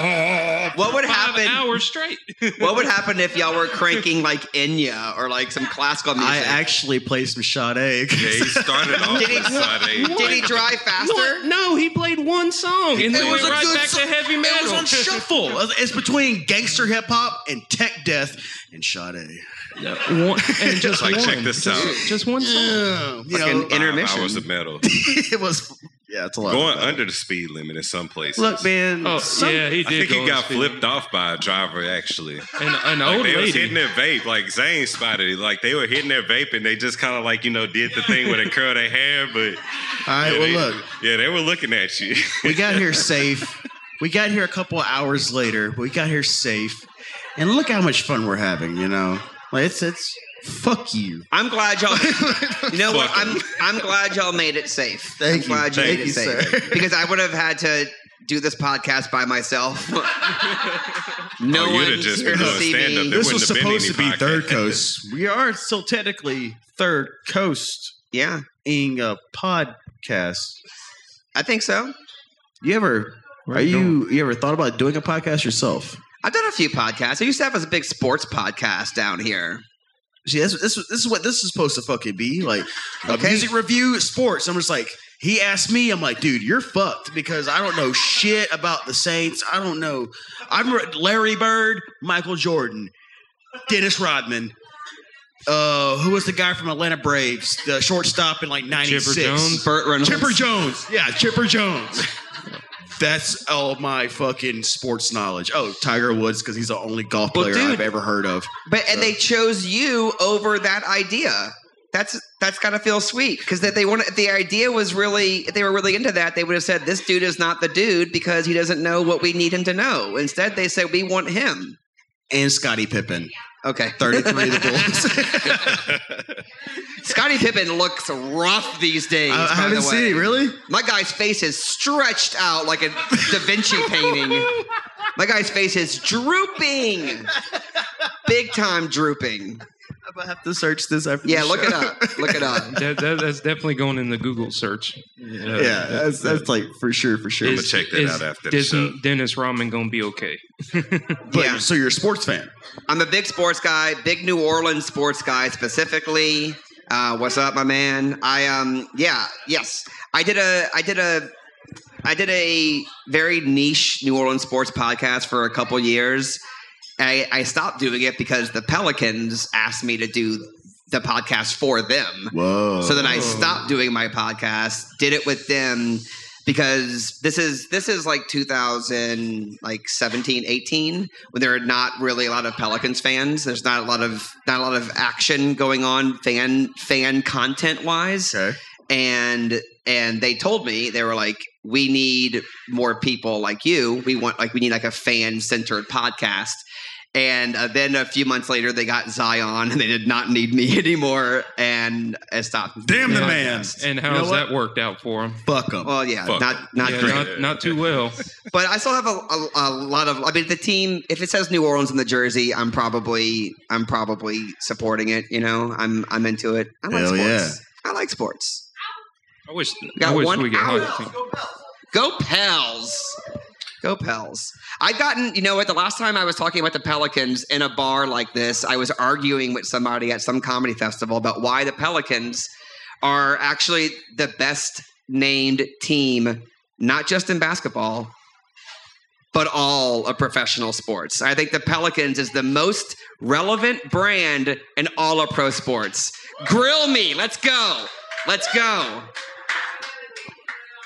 What would five happen? hours straight. What would happen if y'all were cranking like Enya or like some classical music? I actually played some Sade. Yeah, he started off *laughs* Did he- with Sade. *laughs* Did he drive faster? What? No, he played one song and It then was went a right good back song. to heavy It metal. was on shuffle. It's between gangster hip hop and tech death and Sade. One, and just Like, one. check this Just- out. Just one song. Yeah, you Fucking know, in- Intermission. Five hours of metal. *laughs* it was. Yeah, it's a lot. Going under the speed limit in some places. Look, man. Oh some- yeah, he did. I think go he got speed. flipped off by a driver actually. And an Like old they was lady. hitting their vape, like Zane spotted it. Like they were hitting their vape and they just kind of like, you know, did the thing where they curl their hair, but All right, yeah, well, they, look, yeah, they were looking at you. we got here *laughs* safe. We got here a couple of hours later. but We got here safe, and look how much fun we're having. You know, like it's it's fuck you. I'm glad y'all. *laughs* You know what? I'm I'm glad y'all made it safe. Thank I'm you. glad you Thank made you, it safe sir. *laughs* because I would have had to do this podcast by myself. *laughs* no Oh, you'd have one's just here been to see stand-up. me. There This was wouldn't have been supposed to any be third coast. We are still technically third coast Yeah, in a podcast. I think so. You ever? Are you you ever thought about doing a podcast yourself? I've done a few podcasts. I used to have a big sports podcast down here. See, this, this, this is what this is supposed to fucking be like a music review, sports. I'm just like, he asked me, I'm like, dude, you're fucked because I don't know shit about the Saints. I don't know. I'm Larry Bird, Michael Jordan, Dennis Rodman. Uh, who was the guy from Atlanta Braves, the shortstop in like '96? Chipper Jones? Burt Reynolds. Chipper Jones. Yeah, Chipper Jones. That's all my fucking sports knowledge. Oh, Tiger Woods because he's the only golf player dude. I've ever heard of. But and they chose you over that idea. That's that's gotta feel sweet because that they want if the idea was really if they were really into that they would have said this dude is not the dude because he doesn't know what we need him to know. Instead they said we want him. And Scottie Pippen. Okay, 33 of the *laughs* Bulls. Scottie Pippen looks rough these days. I, I haven't seen it, really? My guy's face is stretched out like a Da Vinci painting. My guy's face is drooping, big time drooping. I'm gonna have to search this after Yeah, the look show. it up. Look it up. *laughs* That, that, that's definitely going in the Google search. Uh, Yeah, that's, that's like for sure, for sure. I'm gonna check that out after the is show. Dennis Rodman gonna be okay? *laughs* But, Yeah. So you're a sports fan? I'm a big sports guy, big New Orleans sports guy specifically. Uh, what's up, my man? I um yeah, yes. I did a I did a I did a very niche New Orleans sports podcast for a couple years. I, I stopped doing it because the Pelicans asked me to do the podcast for them. Whoa. So then I stopped doing my podcast, did it with them because this is this is like 2000 like 17 18 when there are not really a lot of Pelicans fans. There's not a lot of not a lot of action going on fan fan content wise okay. and and they told me they were like we need more people like you we want like we need like a fan centered podcast and uh, then a few months later they got zion and they did not need me *laughs* anymore and i stopped Damn the Yeah. man. And You know how's what? that worked out for him? Fuck them. well yeah Fuck. not not Yeah, great not, not too well. *laughs* but i still have a, a, a lot of i mean the team if it says new orleans in the jersey i'm probably i'm probably supporting it you know i'm i'm into it i like Hell sports yeah. i like sports I wish, Got I wish one we could hour. have a team. Go Pels. Go Pels. I've gotten, you know what, the last time I was talking about the Pelicans in a bar like this, I was arguing with somebody at some comedy festival about why the Pelicans are actually the best named team, not just in basketball, but all of professional sports. I think the Pelicans is the most relevant brand in all of pro sports. Grill me. Let's go. Let's go.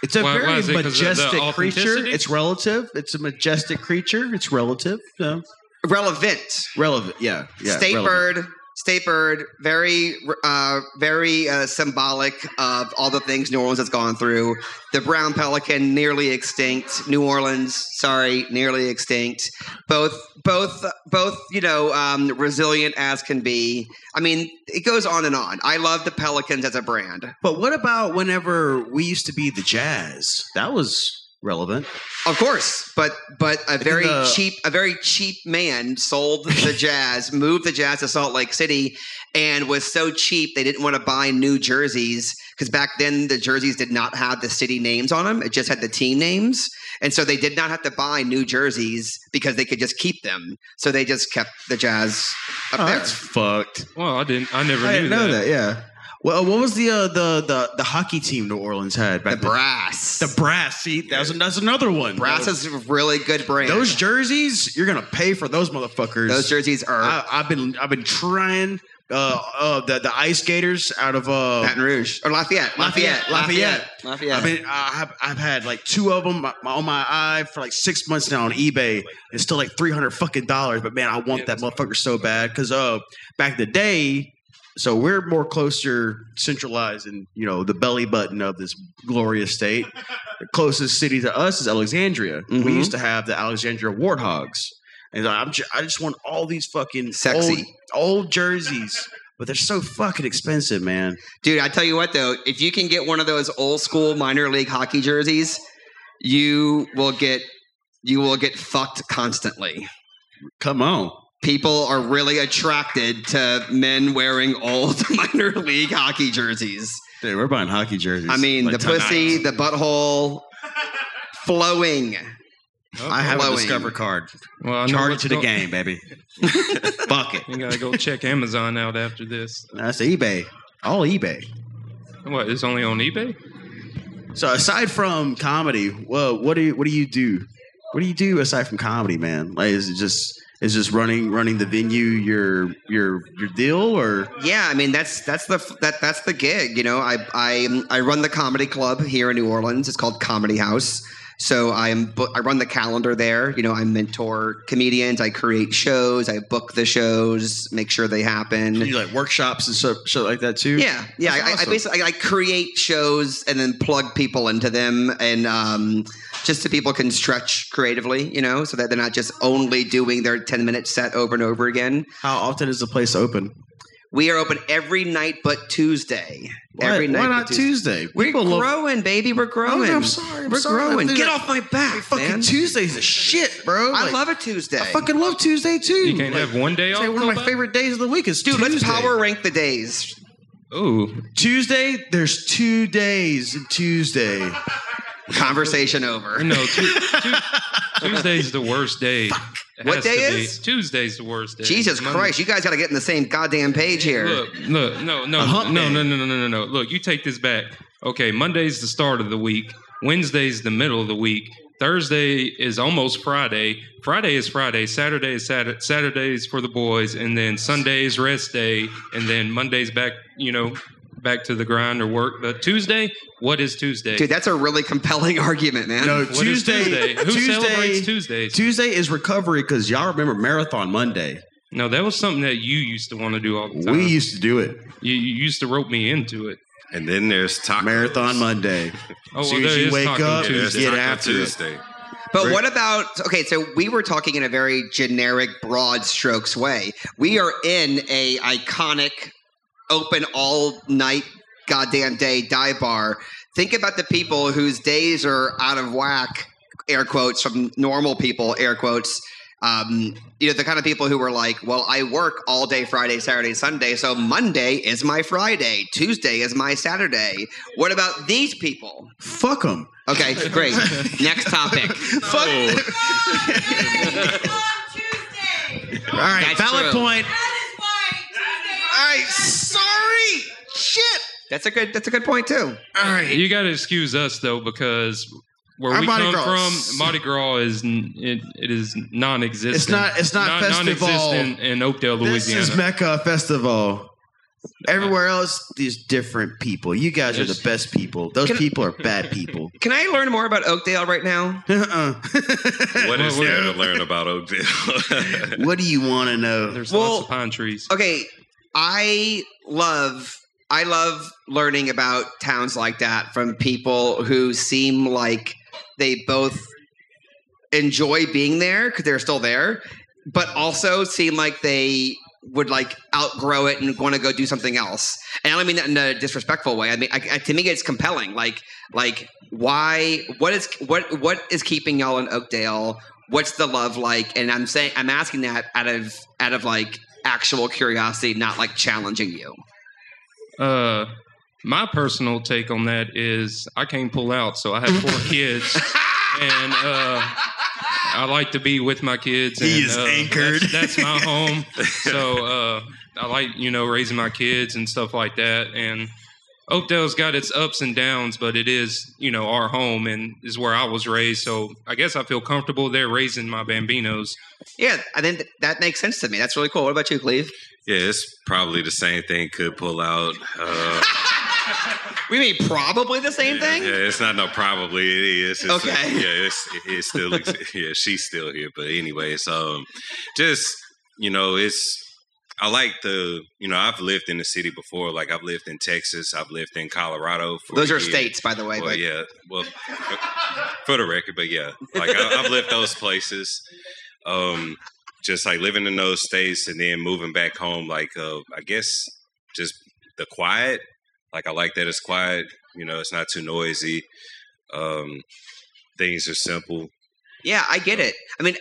It's a Why- why very is it? 'Cause of the majestic creature. It's relative. It's a majestic creature. It's relative. No. Relevant. Relevant. Yeah. Yeah. State relevant. bird, state bird, very, uh, very uh, symbolic of all the things New Orleans has gone through. The brown pelican, nearly extinct. New Orleans, sorry, nearly extinct. Both, both, both. You know, um, resilient as can be. I mean, it goes on and on. I love the Pelicans as a brand. But what about whenever we used to be the Jazz? That was relevant. Of course, but but a very the- cheap a very cheap man sold the *laughs* Jazz, moved the Jazz to Salt Lake City, and was so cheap they didn't want to buy new jerseys because back then the jerseys did not have the city names on them; it just had the team names, and so they did not have to buy new jerseys because they could just keep them. So they just kept the Jazz up Oh, there. that's fucked. Well, I didn't. I never I knew didn't know that. Yeah. Well, what was the uh, the the the hockey team New Orleans had The back then? brass, The brass. See, that's that's another one. brass is a really good brand. Those jerseys, you're gonna pay for those motherfuckers. those jerseys are I, I've been I've been trying uh, uh the the ice skaters out of uh Baton Rouge or Lafayette, Lafayette, Lafayette, Lafayette. I've been I have I've had like two of them on my eye for like six months now on eBay. It's still like three hundred fucking dollars, but man, I want that motherfucker so bad because uh back in the day. So we're more closer centralized in you know the belly button of this glorious state. the closest city to us is Alexandria. We Mhm. used to have the Alexandria Warthogs, and I'm ju- I just want all these fucking Sexy. old, old jerseys, but they're so fucking expensive, man. Dude, I tell you what though, if you can get one of those old school minor league hockey jerseys, you will get you will get fucked constantly. Come on. People are really attracted to men wearing old *laughs* minor league hockey jerseys. Dude, we're buying hockey jerseys. I mean, like the pussy, the butthole, flowing. Oh, I have a flowing. Discover card. Well, I Charge it to the go- game, baby. *laughs* Bucket. You gotta go check Amazon out after this. That's eBay. All eBay. What? It's only on eBay. So aside from comedy, well, what do you what do you do? What do you do aside from comedy, man? Like, is it just is just running running the venue your your your deal or Yeah, I mean that's that's the that that's the gig. You know, I I I run the comedy club here in New Orleans. It's called Comedy House. So I'm I run the calendar there. You know, I mentor comedians. I create shows. I book the shows, make sure they happen. you like workshops and stuff, like that too? Yeah, yeah. I, I basically I, I create shows and then plug people into them, and um, just so people can stretch creatively, you know, so that they're not just only doing their ten minute set over and over again. How often is the place open? We are open every night but Tuesday. Why, every night why but not Tuesday? We're People love growing, baby. We're oh, growing. Oh, I'm sorry, I'm We're sorry. growing. Get off my back, fucking man. Tuesday's a shit, bro. I Like, love a Tuesday. I fucking love Tuesday too. You can't Like, have one day off. say one of my Kobi? favorite days of the week is Dude, Tuesday. let's power rank the days. Ooh, Tuesday. There's two days in Tuesday. Conversation over. no. Tu- tu- *laughs* Tuesday's the worst day. What day be. is? Tuesday's the worst day. Jesus Monday- Christ, you guys got to get in the same goddamn page here. Look, look, no, no, no, no, no, no, no, no, no. Look, you take this back. Okay, Monday's the start of the week. Wednesday's the middle of the week. Thursday is almost Friday. Friday is Friday. Saturday is Saturday. Saturday's for the boys, and then Sunday's rest day, and then Monday's back. You know, back to the grind or work. But Tuesday, what is Tuesday? Dude, that's a really compelling *laughs* argument, man. No, What is Tuesday. Tuesday? Who Tuesday, celebrates Tuesdays? Tuesday is recovery because y'all remember Marathon Monday. no, that was something that you used to want to do all the time. We used to do it. you, you used to rope me into it. And then there's tacos. Marathon Monday. *laughs* Oh, As well, soon as there you is wake up, Yeah, Tuesday. Get Taco after it. Tuesday. But what about okay? So we were talking in a very generic, broad strokes way. We are in a iconic, open all night, goddamn day dive bar. Think about the people whose days are out of whack, air quotes from normal people, air quotes. Um, you know, the kind of people who were like, well, I work all day Friday, Saturday, Sunday, so Monday is my Friday, Tuesday is my Saturday. What about these people? Fuck them. Okay, great. *laughs* Next topic. Fuck. All right, That's valid true. point. All right, sorry. Shit. That's a good. That's a good point too. All right. You got to excuse us though because where Our we Mardi come Gras. from, Mardi Gras is n- it, it is non-existent. It's not- it's not Non- festival. non-existent in Oakdale, Louisiana. This Louisiana. is Mecca Festival. Everywhere else, these different people. You guys are the Yes. best people. Those Can- people are bad people. *laughs* Can I learn more about Oakdale right now? *laughs* uh-uh. What is Well, there to learn about Oakdale? *laughs* what do you want to know? There's Well- lots of pine trees. Okay, I love. I love learning about towns like that from people who seem like they both enjoy being there because they're still there, but also seem like they would like outgrow it and want to go do something else. And I don't mean that in a disrespectful way. I mean, I, I, to me, it's compelling. Like, like why? What is what? What is keeping y'all in Oakdale? What's the love like? And I'm saying, I'm asking that out of out of like actual curiosity, not like challenging you. Uh, my personal take on that is I can't pull out, so I have four *laughs* kids, and uh, I like to be with my kids. He and, is uh, anchored. That's, that's my home. *laughs* So uh, I like you know raising my kids and stuff like that. And Oakdale's got its ups and downs, but it is you know our home and is where I was raised. So I guess I feel comfortable there raising my bambinos. Yeah, I think that makes sense to me. That's really cool. What about you, Cleve? Yeah, it's probably the same thing. Could pull out. Uh, *laughs* We mean probably the same thing. Yeah, it's not no probably it is. It's, Okay. Yeah, it's it's still ex- *laughs* yeah she's still here, but anyways, um, just you know, it's I like the you know I've lived in the city before. Like I've lived in Texas, I've lived in Colorado. For Those are states, by the way. Well, but yeah, well, *laughs* for the record, but yeah, like I, I've lived those places. Um, just like living in those states and then moving back home. Like uh, I guess just the quiet. Like I like that it's quiet. You know, it's not too noisy. Um, things are simple. Yeah, I get it. I mean,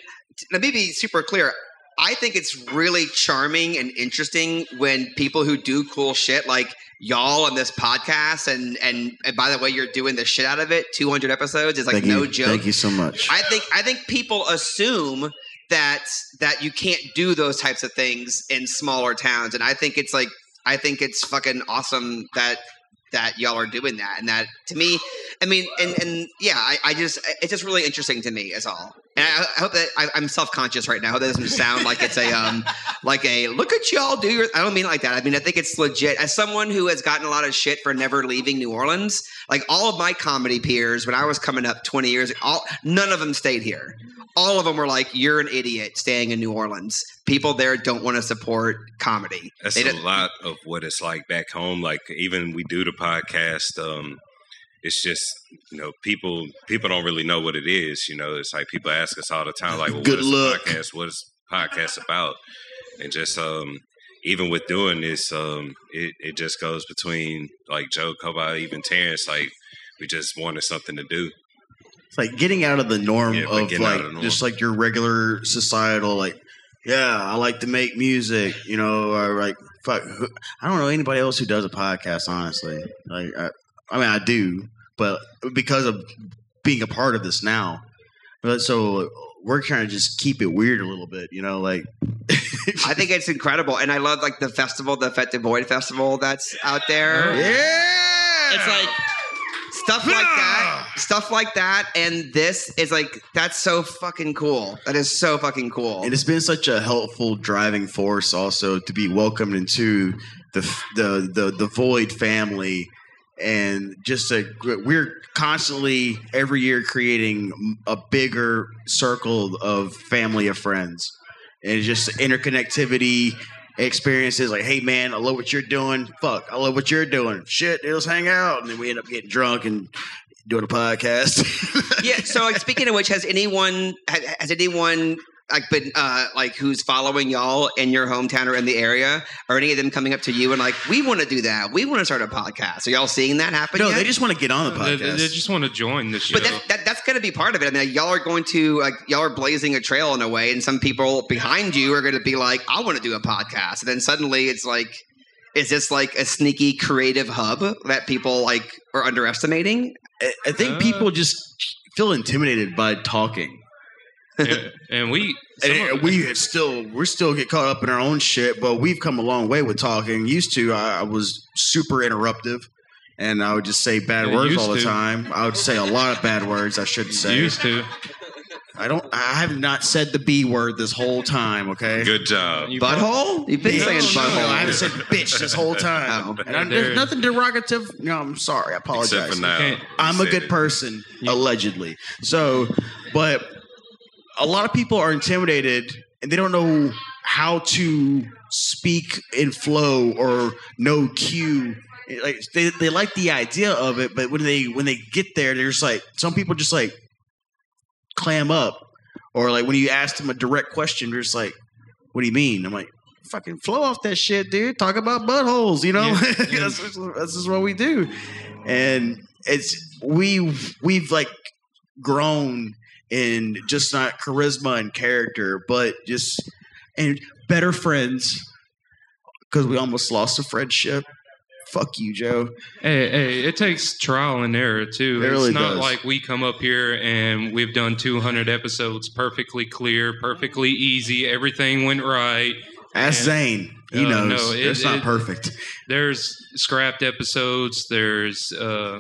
let me be super clear. I think it's really charming and interesting when people who do cool shit like y'all on this podcast and and and by the way you're doing the shit out of it 200 episodes is like Thank no you. joke Thank you so much. i think i think people assume that that you can't do those types of things in smaller towns and i think it's like i think it's fucking awesome that that y'all are doing that and that to me i mean and and yeah i, I just it's just really interesting to me is all and i, I hope that I, i'm self-conscious right now. I hope that doesn't sound like it's a um *laughs* like a look at y'all do your i don't mean it like that. I mean i think it's legit. As someone who has gotten a lot of shit for never leaving new orleans like all of my comedy peers when i was coming up 20 years all none of them stayed here. All of them were like you're an idiot staying in new orleans. People there don't want to support comedy. That's a lot of what it's like back home. Like even we do the podcast. Um, it's just you know people people don't really know what it is. You know, it's like people ask us all the time, like, "Well, Good what is luck. podcast? What is podcast about?" And just um, even with doing this, um, it it just goes between like Joe, Kobi, even Terrence. Like we just wanted something to do. It's like getting out of the norm Yeah, of like norm. just like your regular societal like yeah i like to make music you know or like fuck i don't know anybody else who does a podcast honestly like i, I mean i do but because of being a part of this now but so we're trying to just keep it weird a little bit you know like I think it's incredible, and I love like the festival, the Fete Void festival that's out there. Oh. yeah It's like stuff like that, stuff like that, and this is like that's so fucking cool. That is so fucking cool. and it's been such a helpful driving force also to be welcomed into the the the, the void family and just a we're constantly every year creating a bigger circle of family of friends. And just interconnectivity experiences like hey man i love what you're doing. Fuck i love what you're doing. Shit let's hang out. And then we end up getting drunk and doing a podcast. Yeah. So, like, speaking of which, has anyone ha- has anyone like been uh like who's following y'all in your hometown or in the area, or any of them coming up to you and like, we want to do that, we want to start a podcast. Are y'all seeing that happen? no yet? they just want to get on the They, podcast they just want to join the show. But that, that that's going to be part of it. I mean, like, y'all are going to like y'all are blazing a trail in a way, and some people behind you are going to be like, "I want to do a podcast," and then suddenly it's like, is this like a sneaky creative hub that people like are underestimating? I- I think Uh, people just feel intimidated by talking. And, and we *laughs* And of- we have still we're still get caught up in our own shit, but we've come a long way with talking. Used to I, I was super interruptive and I would just say bad Yeah, words used all the to. time. I would say a lot of bad words I should say. used to. I don't I have not said the B word this whole time, okay? Good job. You Butthole? You've been No, saying no, butthole. I haven't said bitch this whole time. Oh. And I, There- there's nothing derogative. No, I'm sorry. I apologize. Except for now, I'm a good person, You- allegedly. So, but a lot of people are intimidated and they don't know how to speak in flow or no cue. Like they, they like the idea of it, but when they when they get there, they're just like some people just like clam up, or like when you ask them a direct question, they're just like, "What do you mean?" I'm like, fucking flow off that shit, dude. Talk about buttholes, you know. Yeah. *laughs* that's, that's just what we do, and it's we we've like grown in just not charisma and character, but just and better friends because we almost lost a friendship. Fuck you, Joe. Hey, hey, it takes trial and error too. It it's really not does. like we come up here and we've done 200 episodes perfectly clear, perfectly easy. Everything went right. Ask And- Zane. He Uh, knows. no, it- it's not it- perfect. There's scrapped episodes. There's uh,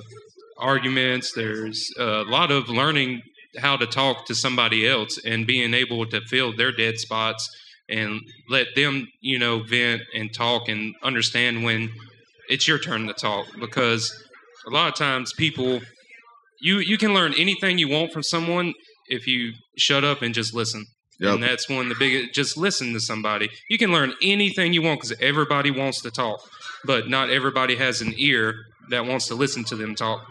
arguments. There's a lot of learning how to talk to somebody else and being able to fill their dead spots and let them, you know, vent and talk and understand when it's your turn to talk because a lot of times people you you can learn anything you want from someone if you shut up and just listen. Yep. And that's one of the biggest. Just listen to somebody. You can learn anything you want because everybody wants to talk, but not everybody has an ear that wants to listen to them talk.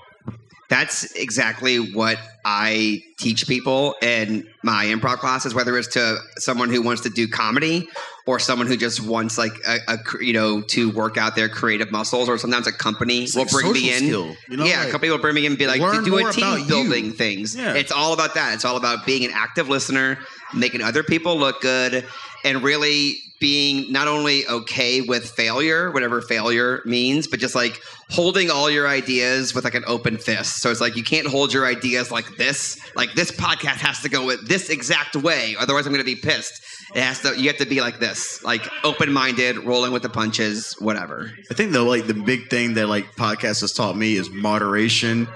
That's exactly what I teach people in my improv classes, whether it's to someone who wants to do comedy or someone who just wants like a, a you know to work out their creative muscles, or sometimes a company It's will like bring me in. skill, you know, yeah, like, a company will bring me in and be like, learn do a team you. building things. Yeah. It's all about that. It's all about being an active listener, making other people look good, and really being not only okay with failure, whatever failure means, but just like holding all your ideas with like an open fist. So it's like you can't hold your ideas like this. Like this podcast has to go with this exact way, otherwise I'm going to be pissed. It has to. You have to be like this, like open-minded, rolling with the punches, whatever. I think though, like the big thing that like podcast has taught me is moderation.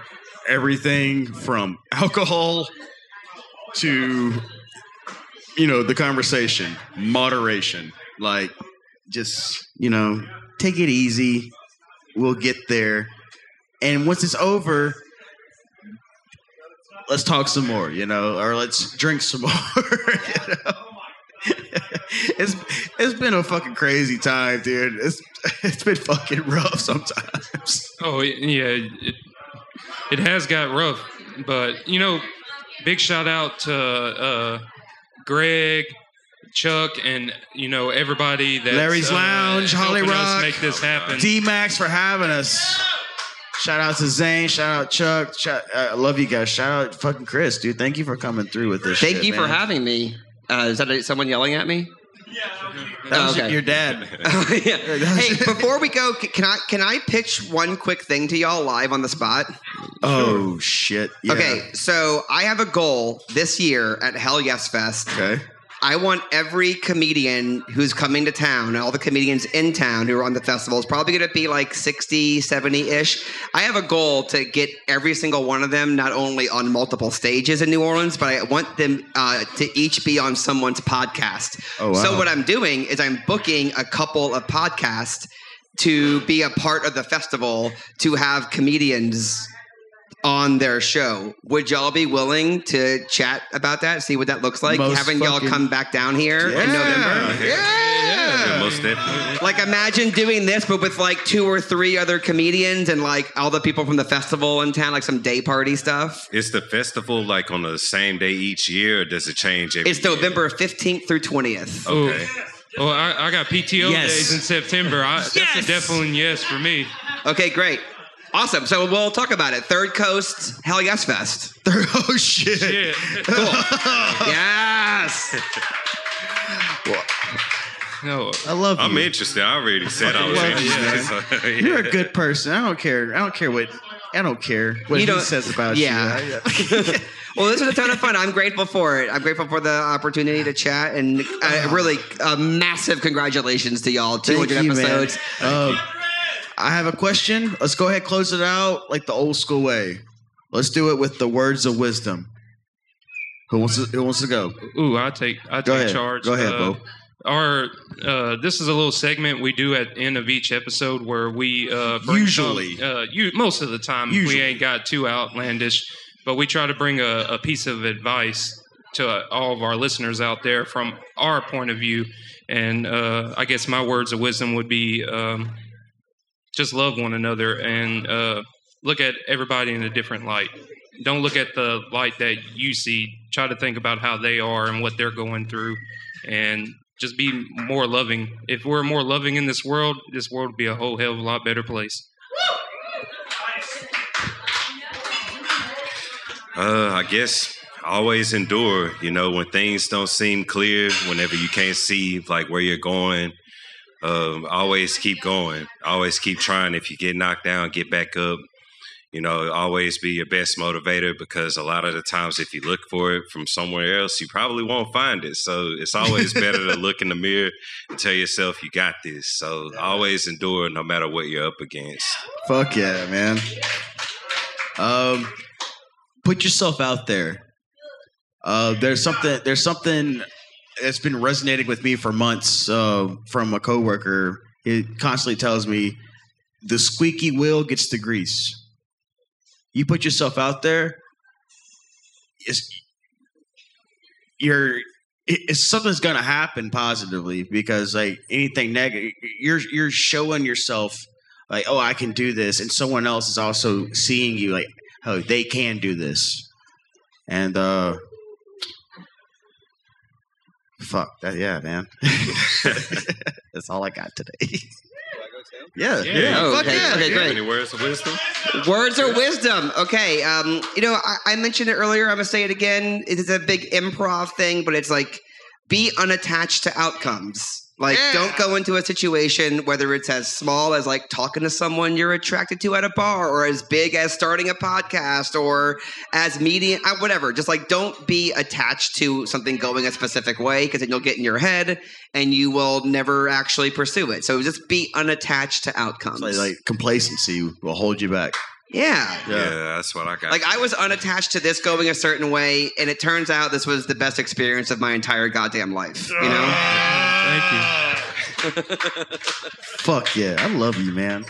Everything from alcohol to you know the conversation, moderation. Like just you know, take it easy. We'll get there, and once it's over. Let's talk some more, you know, or let's drink some *laughs* more. you know? it's it's been a fucking crazy time, dude. It's it's been fucking rough sometimes. Oh yeah, it, it has got rough, but you know, big shout out to uh, Greg, Chuck, and you know everybody that Larry's Lounge, Holly Rock, make this happen. Dmac's for having us. Shout out to Zane. Shout out Chuck. Shout, uh, I love you guys. Shout out fucking Chris, dude. Thank you for coming through with this. Thank shit, you for having me. Uh, is that someone yelling at me? That was Oh, okay. your dad. *laughs* yeah. *laughs* Hey, before we go, can I can I pitch one quick thing to y'all live on the spot? Oh shit. Yeah. Okay, so I have a goal this year at Hell Yes Fest. Okay. I want every comedian who's coming to town, all the comedians in town who are on the festival, is probably going to be like 60, 70 ish. I have a goal to get every single one of them not only on multiple stages in New Orleans, but I want them uh, to each be on someone's podcast. Oh, wow. So, what I'm doing is I'm booking a couple of podcasts to be a part of the festival to have comedians on their show. Would y'all be willing to chat about that? See what that looks like? Most Having y'all come back down here in Yeah. November. Yeah, most definitely. Like imagine doing this, but with like two or three other comedians and like all the people from the festival in town, like some day party stuff. Is the festival like on the same day each year, or does it change every It's year? November 15th through 20th. Okay. Well, I, I got PTO Yes. days in September. I, That's Yes. a definite yes for me. Okay, great. Awesome. So we'll talk about it. Third Coast Hell Yes Fest. *laughs* oh shit. Shit. *laughs* yes. No, I love you. I'm interested. I already said I was love you, interested. so, yeah. You're a good person. I don't care. I don't care what. I don't care what You he don't- says about yeah. you. *laughs* well, this was a ton of fun. I'm grateful for it. I'm grateful for the opportunity to chat and uh, really uh, massive congratulations to y'all. 200 Thank you, episodes. man. Um, I have a question. Let's go ahead, close it out like the old school way. Let's do it with the words of wisdom. Who wants to? Who wants to go? ooh, I take I Go take ahead. charge. Go ahead, Uh, Bo. Our uh, this is a little segment we do at the end of each episode where we uh, Usually. some, uh, you, most of the time Usually. we ain't got too outlandish, but we try to bring a, a piece of advice to uh, all of our listeners out there from our point of view. And uh, I guess my words of wisdom would be um, just love one another and uh, look at everybody in a different light. Don't look at the light that you see. Try to think about how they are and what they're going through, and just be more loving. If we're more loving in this world, this world would be a whole hell of a lot better place. Uh, I guess always endure. You know, when things don't seem clear, whenever you can't see like where you're going, um, always keep going. Always keep trying. If you get knocked down, get back up. You know, always be your best motivator because a lot of the times, if you look for it from somewhere else, you probably won't find it. So it's always better to *laughs* look in the mirror and tell yourself you got this. So always endure no matter what you're up against. Fuck yeah, man. Um, put yourself out there. Uh, there's something. There's something that's been resonating with me for months. Uh, from a coworker, it constantly tells me the squeaky wheel gets the grease. You put yourself out there. It's, you're it's something's gonna happen positively because like anything negative, you're you're showing yourself like, oh, I can do this, and someone else is also seeing you like, oh, they can do this, and uh, fuck that, yeah, man. *laughs* That's all I got today. *laughs* yeah, Yeah. yeah, Oh, fuck okay, yeah, okay, great. Any words of wisdom? Words of wisdom. Okay. Um, you know, I, I mentioned it earlier. I'm gonna say it again. It is a big improv thing, but it's like be unattached to outcomes. Like, Yeah. don't go into a situation, whether it's as small as like talking to someone you're attracted to at a bar, or as big as starting a podcast, or as medium, uh, whatever. Just like, don't be attached to something going a specific way because then you'll get in your head and you will never actually pursue it. So just be unattached to outcomes. Like, like complacency will hold you back. Yeah. Yeah, that's what I got. Like I was unattached to this going a certain way, and it turns out this was the best experience of my entire goddamn life. You know? Ah. Thank you. *laughs* Fuck yeah, I love you, man.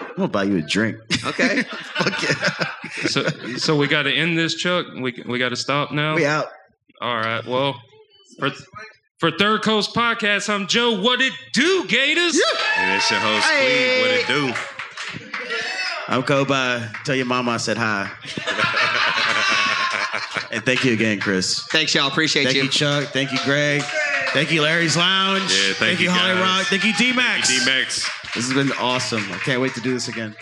I'm gonna buy you a drink. Okay. *laughs* Fuck yeah, So, so we got to end this, Chuck. We we got to stop now. we out. All right. Well, for for Third Coast Podcast, I'm Joe. What it do, Gators? and it's your host, Cleve. What it do? I'm Kobi. Tell your mama I said hi. *laughs* and thank you again, Chris. Thanks, y'all. Appreciate Thank you. Thank you, Chuck. Thank you, Greg. Thank you, Larry's Lounge. Yeah, thank you, you, Holly. Rock. Thank you, Dmac's. D Max. This has been awesome. I can't wait to do this again.